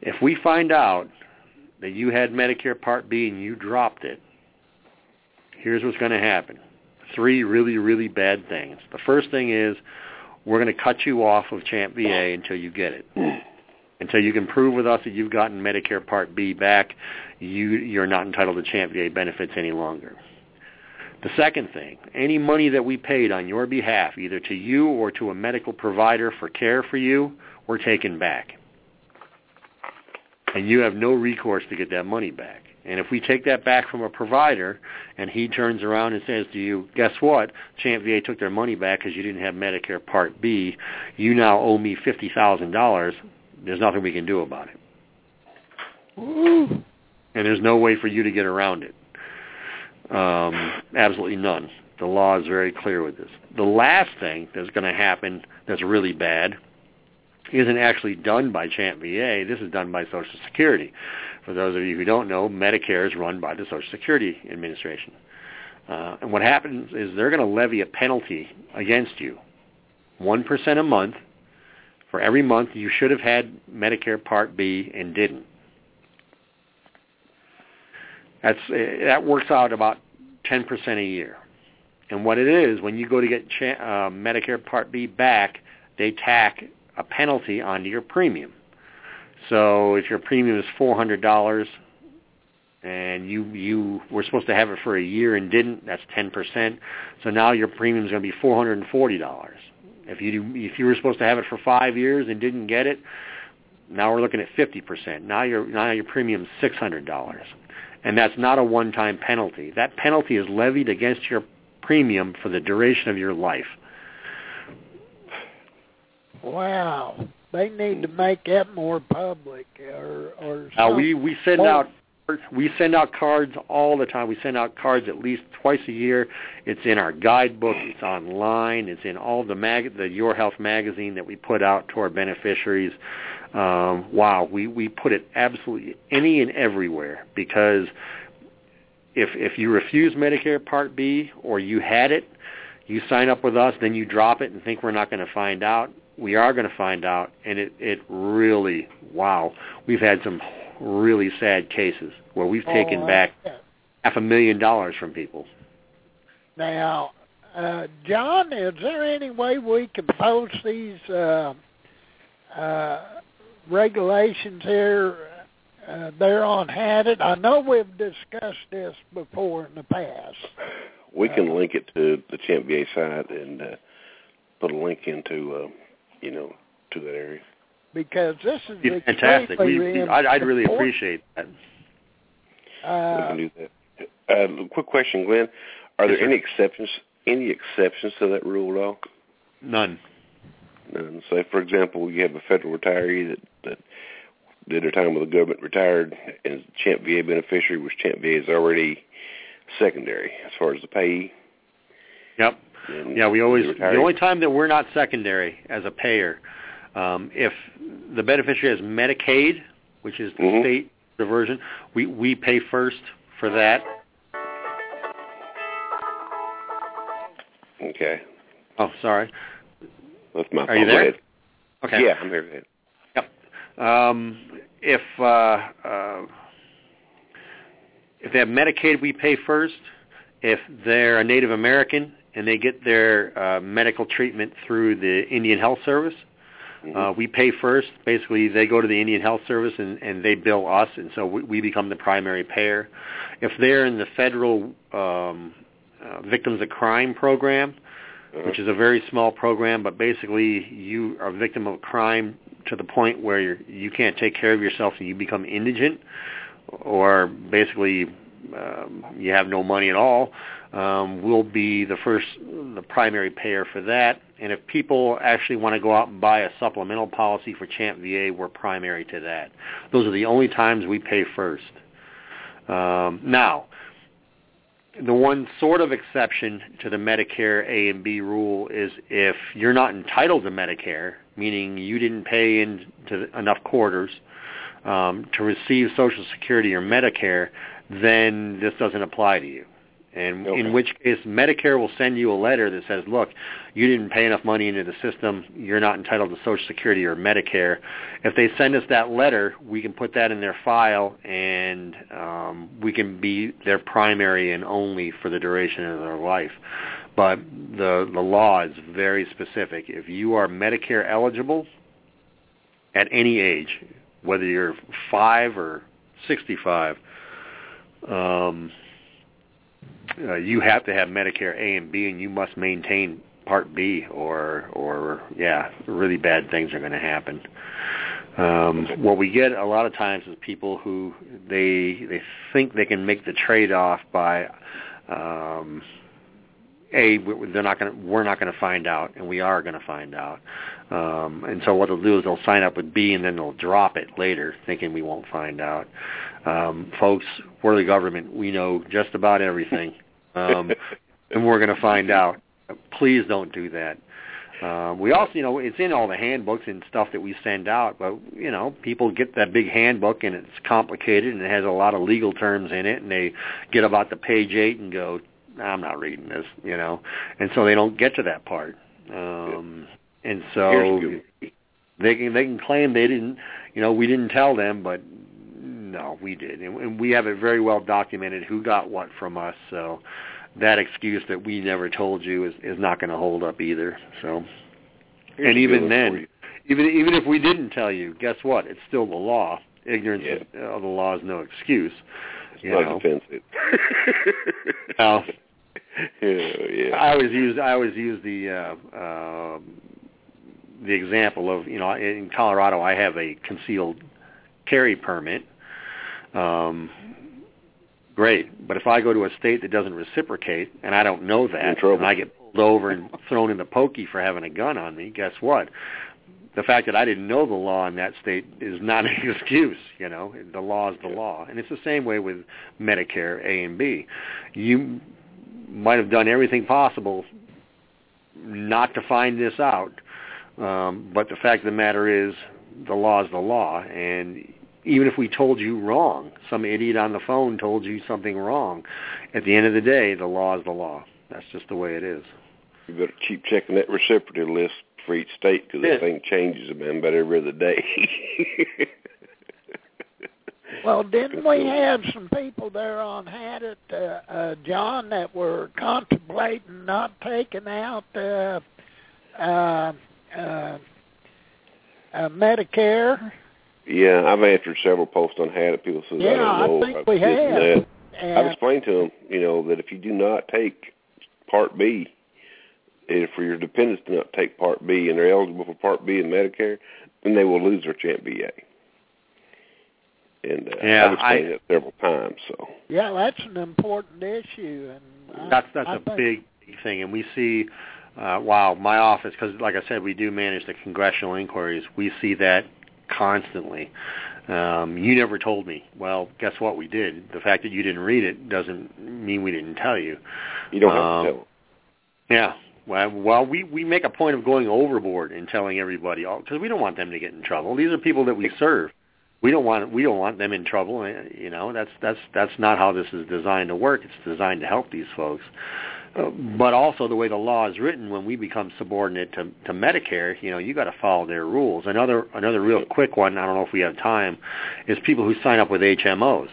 If we find out that you had Medicare Part B and you dropped it, here's what's going to happen. Three really, really bad things. The first thing is we're going to cut you off of Champ VA until you get it. Until you can prove with us that you've gotten Medicare Part B back, you, you're not entitled to Champ VA benefits any longer. The second thing, any money that we paid on your behalf, either to you or to a medical provider for care for you, we're taking back. And you have no recourse to get that money back. And if we take that back from a provider and he turns around and says to you, guess what? Champ VA took their money back because you didn't have Medicare Part B. You now owe me $50,000. There's nothing we can do about it. Ooh. And there's no way for you to get around it. Um, absolutely none. The law is very clear with this. The last thing that's going to happen that's really bad isn't actually done by Champ VA. This is done by Social Security. For those of you who don't know, Medicare is run by the Social Security Administration. Uh, and what happens is they're going to levy a penalty against you, 1% a month for every month you should have had Medicare Part B and didn't. That's that works out about 10% a year. And what it is, when you go to get uh, Medicare Part B back, they tack a penalty onto your premium. So if your premium is four hundred dollars and you you were supposed to have it for a year and didn't, that's ten percent. So now your premium is going to be four hundred and forty dollars. If you if you were supposed to have it for five years and didn't get it, now we're looking at fifty percent. Now your now your premium is six hundred dollars, and that's not a one-time penalty. That penalty is levied against your premium for the duration of your life. Wow. They need to make that more public or or Now we we send out we send out cards all the time. We send out cards at least twice a year. It's in our guidebook. It's online. It's in all the mag the Your Health magazine that we put out to our beneficiaries. Um, wow, we we put it absolutely any and everywhere because if if you refuse Medicare Part B or you had it, you sign up with us, then you drop it and think we're not going to find out we are going to find out, and it it really wow. We've had some really sad cases where we've taken oh, back half a million dollars from people. Now, uh, John, is there any way we can post these uh, uh, regulations here uh, there on Hadit? I know we've discussed this before in the past. We can link it to the Champ VA site and uh, put a link into uh, you know, to that area. Because this is it's fantastic. We, I'd, I'd really appreciate that. Uh, we can do that. Uh, quick question, Glen: Are there yes, any exceptions? Any exceptions to that rule at all? None. None. Say, for example, you have a federal retiree that that did their time with the government, retired, and Champ VA beneficiary, which Champ VA is already secondary as far as the payee. Yep. Yeah, we always the only time that we're not secondary as a payer, um, if the beneficiary has Medicaid, which is the mm-hmm. state diversion, we we pay first for that. Okay. Oh, sorry. That's my. Are you there? Okay. Yeah, I'm here. Yep. Um, if uh, uh, if they have Medicaid, we pay first. If they're a Native American and they get their uh, medical treatment through the Indian Health Service. Mm-hmm. Uh, we pay first. Basically, they go to the Indian Health Service and, and they bill us, and so we, we become the primary payer. If they're in the federal um, uh, Victims of Crime program, uh-huh. which is a very small program, but basically you are a victim of crime to the point where you're, you can't take care of yourself and you become indigent, or basically um, you have no money at all um, we'll be the first, the primary payer for that. And if people actually want to go out and buy a supplemental policy for Champ VA, we're primary to that. Those are the only times we pay first. Um, now, the one sort of exception to the Medicare A and B rule is if you're not entitled to Medicare, meaning you didn't pay into enough quarters um, to receive Social Security or Medicare, then this doesn't apply to you. And okay. in which case, Medicare will send you a letter that says, look, you didn't pay enough money into the system. You're not entitled to Social Security or Medicare. If they send us that letter, we can put that in their file, and um, we can be their primary and only for the duration of their life. But the the law is very specific. If you are Medicare eligible at any age, whether you're five or 65, um, uh, you have to have Medicare A and B, and you must maintain Part B, or or yeah, really bad things are going to happen. Um, what we get a lot of times is people who they they think they can make the trade off by um, a they're not going to we're not going to find out and we are going to find out. Um, and so what they'll do is they'll sign up with B and then they'll drop it later thinking we won't find out. Um, folks we're the government. We know just about everything. Um, and we're going to find out. Please don't do that. Um, we also, you know, it's in all the handbooks and stuff that we send out, but you know, people get that big handbook and it's complicated and it has a lot of legal terms in it, and they get about the page eight and go, I'm not reading this, you know, and so they don't get to that part. Um, and so they can they can claim they didn't, you know, we didn't tell them, but no, we did, and, and we have it very well documented who got what from us. So that excuse that we never told you is is not going to hold up either. So, Here's and even then, even even if we didn't tell you, guess what? It's still the law. Ignorance Yeah. of, of the law is no excuse. It's you not know. offensive. Well, yeah, yeah. I always use I always use the uh, uh, the example of you know in Colorado I have a concealed carry permit. Um, great, but if I go to a state that doesn't reciprocate and I don't know that, and I get pulled over and thrown in the pokey for having a gun on me, guess what? The fact that I didn't know the law in that state is not an excuse. You know, the law is the law, and it's the same way with Medicare A and B. You might have done everything possible not to find this out. Um, but the fact of the matter is, the law is the law, and even if we told you wrong, some idiot on the phone told you something wrong, at the end of the day, the law is the law. That's just the way it is. You better keep checking that reciprocity list for each state because Yeah. that thing changes man about every other day. Well, didn't we have some people there on Hadit, uh, uh, John, that were contemplating not taking out uh, uh, uh, uh, Medicare? yeah, I've answered several posts on Hadit. People says I Yeah, don't I know. think I've we have. I've explained to them, you know, that if you do not take Part B, if for your dependents do not take Part B and they're eligible for Part B in Medicare, then they will lose their Champ VA. And uh, Yeah, I've explained I- that several times. So yeah, that's an important issue, and I, That's that's I a big, big thing, and we see. Uh, wow, my office, because like I said, we do manage the congressional inquiries. We see that constantly. Um, you never told me. Well, guess what? We did. The fact that you didn't read it doesn't mean we didn't tell you. you don't have Um, to tell. Yeah. Well, well, we we make a point of going overboard and telling everybody because we don't want them to get in trouble. These are people that we serve. We don't want we don't want them in trouble. eh, You know, that's that's that's not how this is designed to work. It's designed to help these folks. Uh, but also the way the law is written, when we become subordinate to, to Medicare, you know, you got to follow their rules. Another another real quick one. I don't know if we have time. Is people who sign up with HMOs.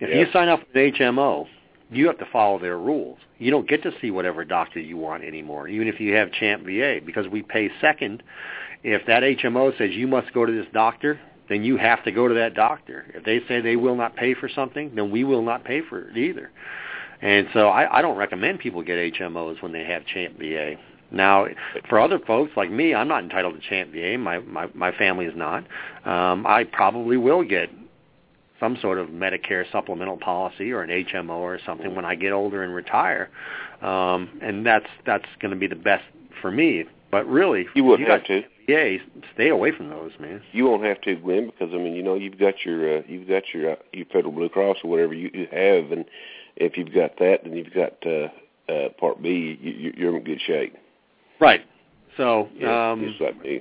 If you sign up with HMO, you have to follow their rules. You don't get to see whatever doctor you want anymore, even if you have Champ VA, because we pay second. If that HMO says you must go to this doctor, then you have to go to that doctor. If they say they will not pay for something, then we will not pay for it either. And so I, I don't recommend people get HMOs when they have Champ VA. Now, for other folks like me, I'm not entitled to Champ VA. My my, my family is not. Um, I probably will get some sort of Medicare supplemental policy or an HMO or something when I get older and retire, um, and that's that's going to be the best for me. But really, You you have to. VA, stay away from those, man. You won't have to, Glen, because I mean, you know, you've got your uh, you've got your uh, your Federal Blue Cross or whatever you, you have, and if you've got that, then you've got uh, uh, Part B. You- you're in good shape. Right. So, Yeah, um, just like me.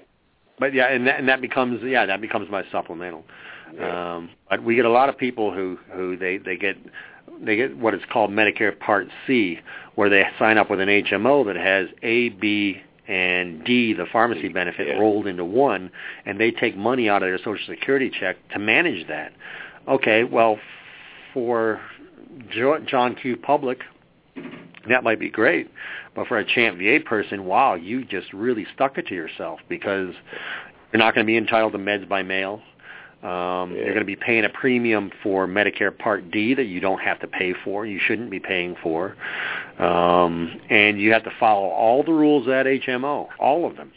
but yeah, and that, and that becomes yeah, that becomes my supplemental. Um, but we get a lot of people who who they they get they get what is called Medicare Part C, where they sign up with an HMO that has A, B, and D, the pharmacy benefit, Yeah. rolled into one, and they take money out of their Social Security check to manage that. Okay, well, for John Q. Public, that might be great, but for a Champ VA person, wow, you just really stuck it to yourself because you're not going to be entitled to meds by mail. Um, Yeah. You're going to be paying a premium for Medicare Part D that you don't have to pay for. You shouldn't be paying for, um, and you have to follow all the rules at HMO, all of them,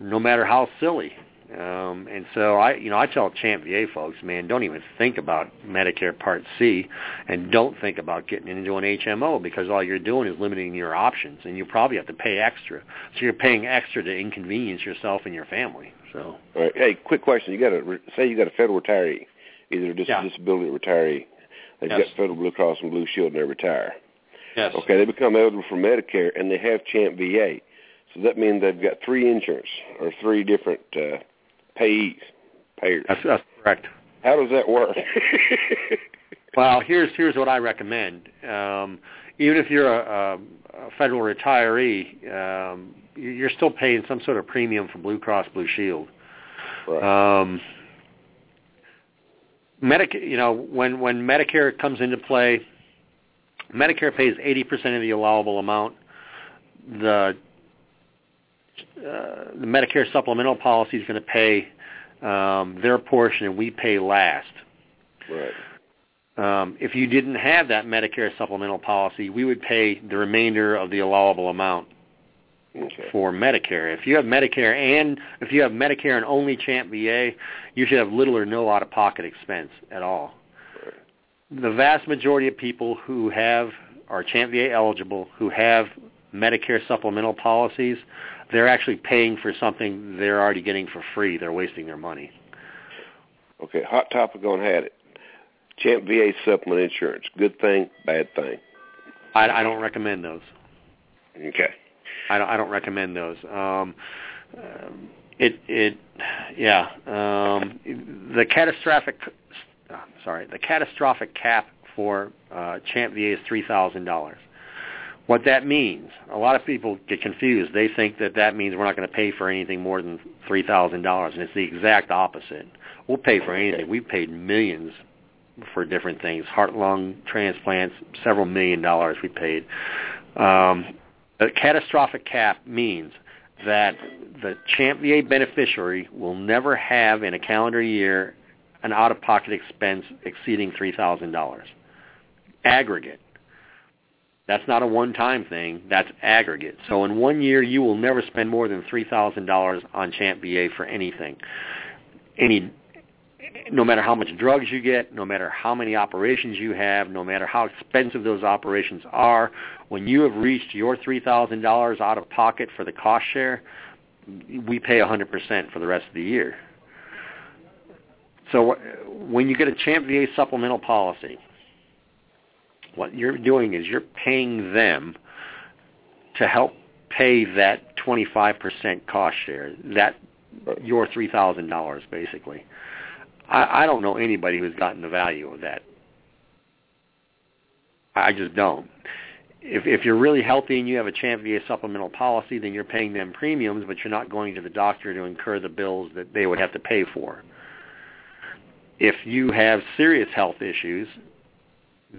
no matter how silly. Um, and so I, you know, I tell Champ VA folks, man, don't even think about Medicare Part C, and don't think about getting into an HMO because all you're doing is limiting your options, and you probably have to pay extra. So you're paying extra to inconvenience yourself and your family. So, All right. Hey, quick question. You got a say you got a federal retiree, either a dis- Yeah. disability retiree. They've Yes. got Federal Blue Cross and Blue Shield and they retire. yes, Okay, they become eligible for Medicare and they have Champ VA. So that means they've got three insurance or three different uh, payees, payers. that's, that's correct. How does that work? Well, here's here's what I recommend. Um, even if you're a, a, a federal retiree, um, you- you're still paying some sort of premium for Blue Cross Blue Shield. right. Um, Medicare, you know, when when Medicare comes into play, Medicare pays 80% of the allowable amount. The uh, the Medicare supplemental policy is going to pay um, their portion, and we pay last. right. Um, if you didn't have that Medicare supplemental policy, we would pay the remainder of the allowable amount Okay. for Medicare. If you have Medicare and if you have Medicare and only Champ VA, you should have little or no out-of-pocket expense at all. The vast majority of people who have are Champ VA eligible, who have Medicare supplemental policies, they're actually paying for something they're already getting for free. They're wasting their money. Okay. Hot topic on Hadit. Champ VA supplement insurance. Good thing, bad thing. I, I don't recommend those. Okay. I don't, I don't recommend those. Um, um, it it yeah. Um, the catastrophic uh, sorry the catastrophic cap for uh, Champ VA is three thousand dollars. What that means, a lot of people get confused. They think that that means we're not going to pay for anything more than three thousand dollars, and it's the exact opposite. We'll pay for anything. We've paid millions for different things, heart lung transplants, several million dollars we paid. Um, a catastrophic cap means that the Champ VA beneficiary will never have in a calendar year an out-of-pocket expense exceeding $3,000. Aggregate. That's not a one-time thing. That's aggregate. So in one year, you will never spend more than $3,000 on Champ VA for anything. Any no matter how much drugs you get, no matter how many operations you have, no matter how expensive those operations are, when you have reached your $3,000 out of pocket for the cost share, we pay 100% for the rest of the year. So when you get a Champ VA supplemental policy, what you're doing is you're paying them to help pay that 25% cost share, that your $3,000 basically. I, I don't know anybody who's gotten the value of that. I just don't. If if you're really healthy and you have a Champ VA supplemental policy, then you're paying them premiums, but you're not going to the doctor to incur the bills that they would have to pay for. If you have serious health issues,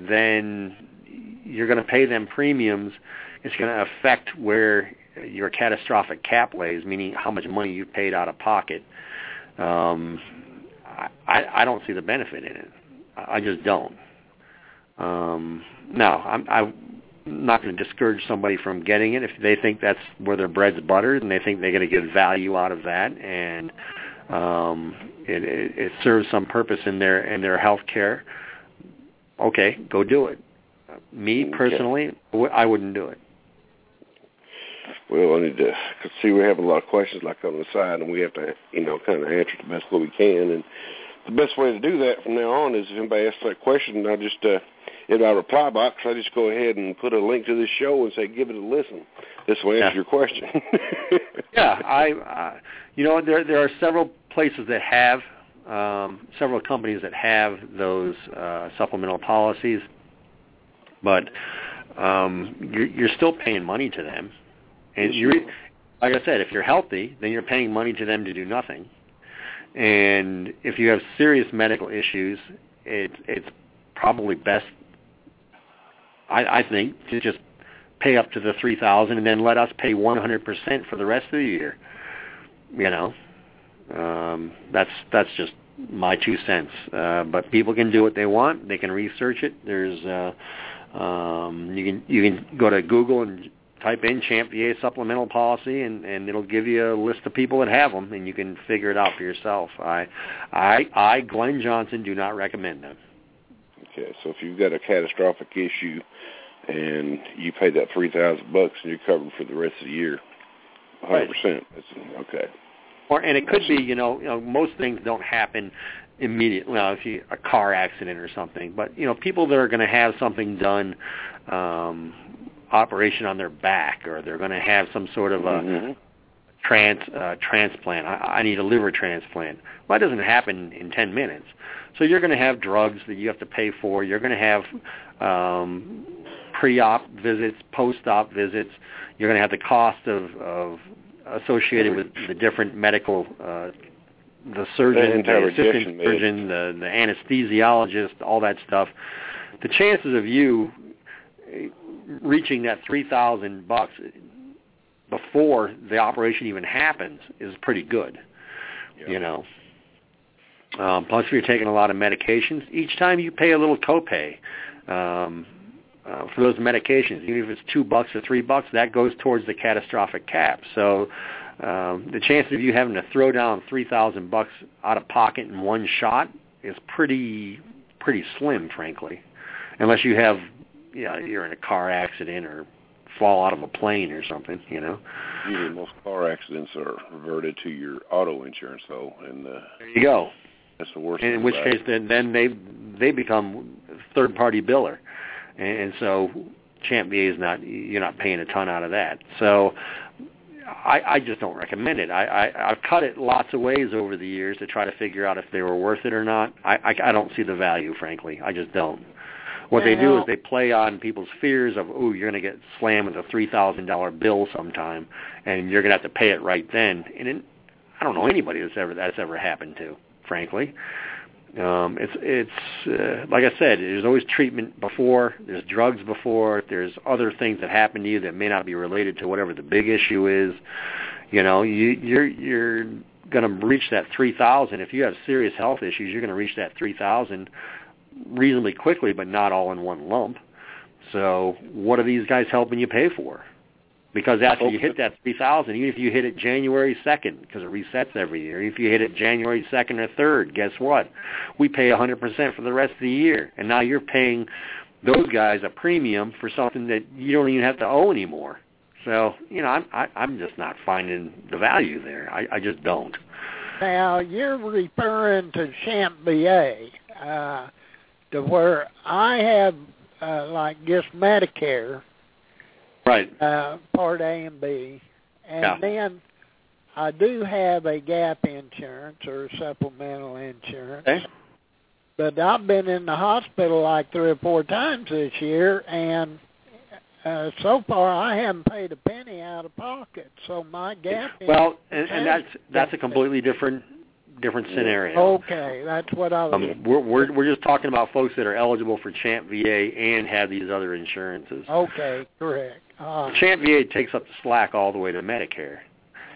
then you're going to pay them premiums. It's going to affect where your catastrophic cap lays, meaning how much money you've paid out of pocket. Um, I, I don't see the benefit in it. I just don't. Um, now, I'm, I'm not going to discourage somebody from getting it if they think that's where their bread's buttered and they think they're going to get value out of that and um, it, it, it serves some purpose in their in their health care. Okay, go do it. Me Okay. personally, w- I wouldn't do it. Well, I need to cause see we have a lot of questions like on the side, and we have to, you know, kind of answer the best way we can. And the best way to do that from now on is if anybody asks that question, I just uh, in our reply box, I just go ahead and put a link to this show and say give it a listen. This will answer Yeah. your question. Yeah, I, uh, you know, there there are several places that have um, several companies that have those uh, supplemental policies, but um, you're, you're still paying money to them, and you, like I said, if you're healthy, then you're paying money to them to do nothing, and if you have serious medical issues, it, it's probably best, I, I think, to just pay up to the three thousand and then let us pay one hundred percent for the rest of the year. You know, um, that's that's just my two cents. Uh, but people can do what they want. They can research it. There's uh, um, you can you can go to Google and type in Champ VA supplemental policy, and and it'll give you a list of people that have them, and you can figure it out for yourself. I, I, I, Glen Johnson, do not recommend them. Okay, so if you've got a catastrophic issue and you pay that three thousand bucks and you're covered for the rest of the year, hundred percent. Okay. Or and it could be, you know, you know, most things don't happen immediately. Well, if you a car accident or something, but you know, people that are going to have something done, um, operation on their back, or they're going to have some sort of a mm-hmm. trans uh, transplant. I, I need a liver transplant. Well, that doesn't happen in ten minutes. So you're going to have drugs that you have to pay for. You're going to have um, pre-op visits, post-op visits. You're going to have the cost of, of associated with the different medical, uh, the surgeon, the assistant surgeon, the, the anesthesiologist, all that stuff. The chances of you reaching that three thousand bucks before the operation even happens is pretty good. Yeah. You know. Um, plus, if you're taking a lot of medications, each time you pay a little copay um, uh, for those medications, even if it's two bucks or three bucks, that goes towards the catastrophic cap. So um, the chances of you having to throw down three thousand bucks out of pocket in one shot is pretty pretty slim, frankly, unless you have yeah you're in a car accident or fall out of a plane or something, you know. Usually, most car accidents are reverted to your auto insurance, though, and uh, there you go. That's the worst. And in which case, then then they they become third party biller, and, and so Champ VA is not you're not paying a ton out of that. So I, I just don't recommend it. I, I I've cut it lots of ways over the years to try to figure out if they were worth it or not. I I, I don't see the value, frankly. I just don't. What they do is they play on people's fears of, oh, you're going to get slammed with a three thousand dollar bill sometime, and you're going to have to pay it right then. And it, I don't know anybody that's ever that's ever happened to frankly. Um, it's it's uh, like I said, there's always treatment before, there's drugs before, there's other things that happen to you that may not be related to whatever the big issue is. You know, you you're you're going to reach that 3000 if you have serious health issues, you're going to reach that 3000 reasonably quickly, but not all in one lump. So, what are these guys helping you pay for? Because after you hit that 3000 even if you hit it January 2nd, because it resets every year, if you hit it January 2nd or 3rd, guess what? We pay 100% for the rest of the year. And now you're paying those guys a premium for something that you don't even have to owe anymore. So, you know, I'm I, I'm just not finding the value there. I, I just don't. Now, you're referring to Champ VA, uh, to where I have, uh, like, just Medicare, Right. Uh, part A and B, and yeah. then I do have a gap insurance or supplemental insurance. Okay. But I've been in the hospital like three or four times this year, and uh, so far I haven't paid a penny out of pocket. So my gap. Well, and, and that's that's a completely different different scenario. Okay, that's what I was. Um, we're we're we're just talking about folks that are eligible for Champ VA and have these other insurances. Okay, correct. Uh, Champ VA takes up the slack all the way to Medicare,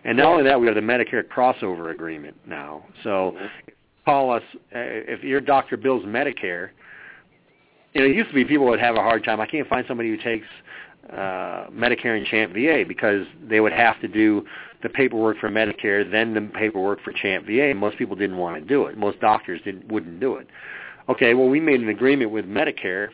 and not only that, we have the Medicare crossover agreement now. So, call us uh, if your doctor bills Medicare. You know, it used to be people would have a hard time. I can't find somebody who takes uh, Medicare and Champ VA because they would have to do the paperwork for Medicare, then the paperwork for Champ VA. Most people didn't want to do it. Most doctors didn't wouldn't do it. Okay, well, we made an agreement with Medicare.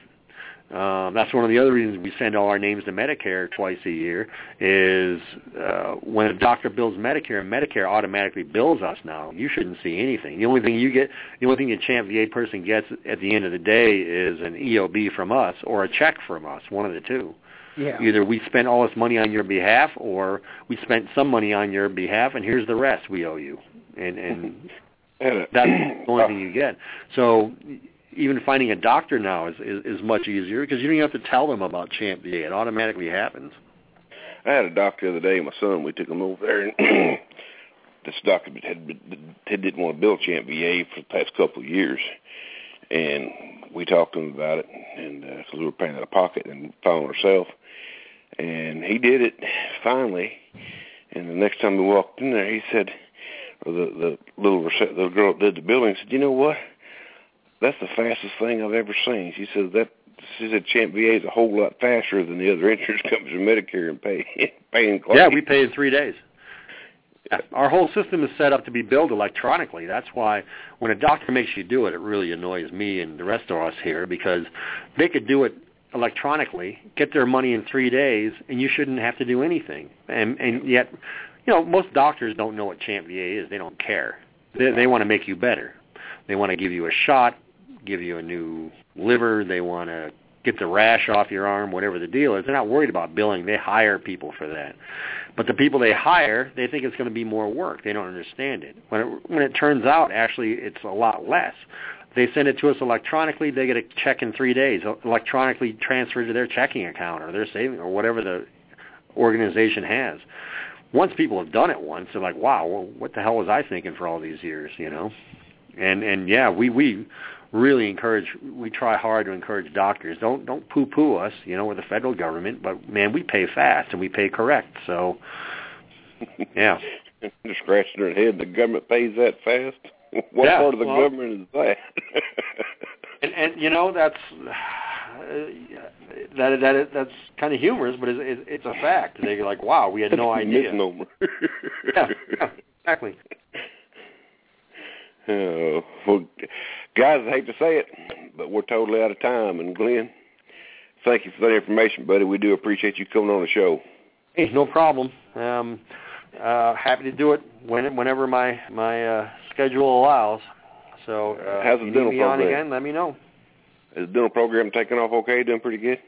Um, that's one of the other reasons we send all our names to Medicare twice a year. Is uh, when a doctor bills Medicare, Medicare automatically bills us now. You shouldn't see anything. The only thing you get, the only thing a Champ VA person gets at the end of the day is an EOB from us or a check from us. One of the two. Yeah. Either we spent all this money on your behalf, or we spent some money on your behalf, and here's the rest we owe you. And and that's the only thing you get. So even finding a doctor now is is, is much easier because you don't even have to tell them about Champ VA. It automatically happens. I had a doctor the other day. My son, we took him over there, and this doctor had, had didn't want to bill Champ VA for the past couple of years, and we talked to him about it, and because uh, we were paying out of pocket and following ourselves and he did it finally. And the next time we walked in there, he said, or the the little the girl that did the building said, "You know what? That's the fastest thing I've ever seen." She said that she said Champ VA is a whole lot faster than the other insurance companies and Medicare and pay paying claims. Yeah, we pay in three days. Our whole system is set up to be billed electronically. That's why when a doctor makes you do it, it really annoys me and the rest of us here because they could do it electronically, get their money in three days, and you shouldn't have to do anything. And and yet, you know, most doctors don't know what Champ VA is. They don't care. They, they want to make you better. They want to give you a shot, give you a new liver. They want to get the rash off your arm, whatever the deal is. They're not worried about billing. They hire people for that. But the people they hire, they think it's going to be more work. They don't understand it. When it when it turns out actually it's a lot less. They send it to us electronically. They get a check in three days, uh, electronically transferred to their checking account or their saving or whatever the organization has. Once people have done it once, they're like, "Wow, well, what the hell was I thinking for all these years?" You know. And and yeah, we we really encourage we try hard to encourage doctors don't don't poo poo us you know we're the federal government but man we pay fast and we pay correct so yeah. Just scratching their head the government pays that fast? What yeah, part of the well, government is that? And and you know that's uh, that that that's kind of humorous but it's it's a fact. They're like wow we had no idea. misnomer. Yeah, yeah exactly Oh, well, guys, I hate to say it, but we're totally out of time. And Glen, thank you for that information, buddy. We do appreciate you coming on the show. Hey, no problem. Um, uh, happy to do it when, whenever my my uh, schedule allows. So, uh, how's the dental need me on program? again? Let me know. Is the dental program taking off okay? Doing pretty good?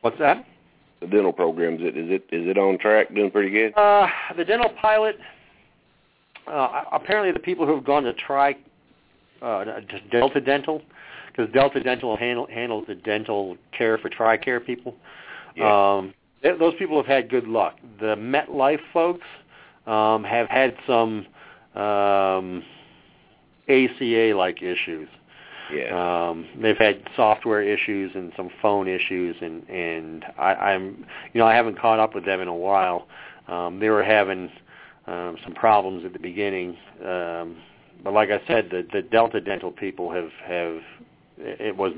What's that? The dental program is it is it is it on track? Doing pretty good? Uh, the dental pilot. Uh, apparently, the people who have gone to try uh, Delta Dental, because Delta Dental handle, handles the dental care for TRICARE people. Yeah. Um, th- those people have had good luck. The MetLife folks um, have had some um, ACA-like issues. Yeah. Um, they've had software issues and some phone issues, and and I, I'm, you know, I haven't caught up with them in a while. Um, they were having um, some problems at the beginning, um, but like I said, the, the Delta Dental people have have it was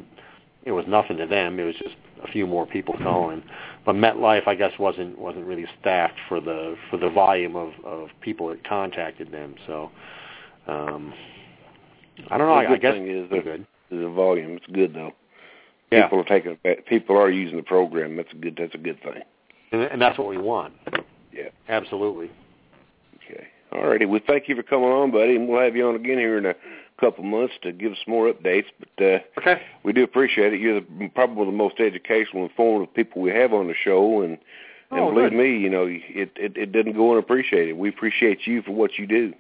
it was nothing to them. It was just a few more people calling. But MetLife, I guess, wasn't wasn't really staffed for the for the volume of of people that contacted them. So um, I don't know. The I, good I guess thing is the, good. the volume. It's good though. Yeah, People are taking people are using the program. That's a good. That's a good thing. and, and that's what we want. Yeah. Absolutely. Okay. All righty. Well, thank you for coming on, buddy, and we'll have you on again here in a couple months to give us more updates. But uh, Okay. we do appreciate it. You're the, probably the most educational, and informative people we have on the show, and and Oh, believe good. me, you know, it, it it doesn't go unappreciated. We appreciate you for what you do.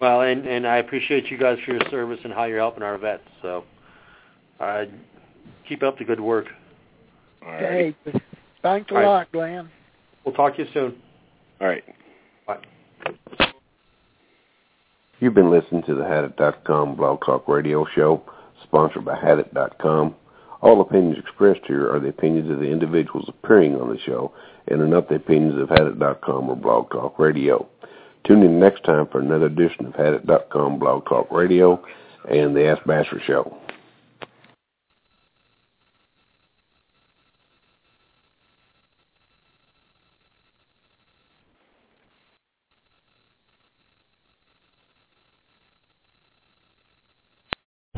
Well, and and I appreciate you guys for your service and how you're helping our vets. So, uh, keep up the good work. All right. Okay. Thanks a All right. lot, Glen. We'll talk to you soon. All right. Bye. You've been listening to the Hadit.com Blog Talk Radio Show, sponsored by Hadit.com. All opinions expressed here are the opinions of the individuals appearing on the show and are not the opinions of Hadit.com or Blog Talk Radio. Tune in next time for another edition of Hadit.com Blog Talk Radio and the Ask Basher Show.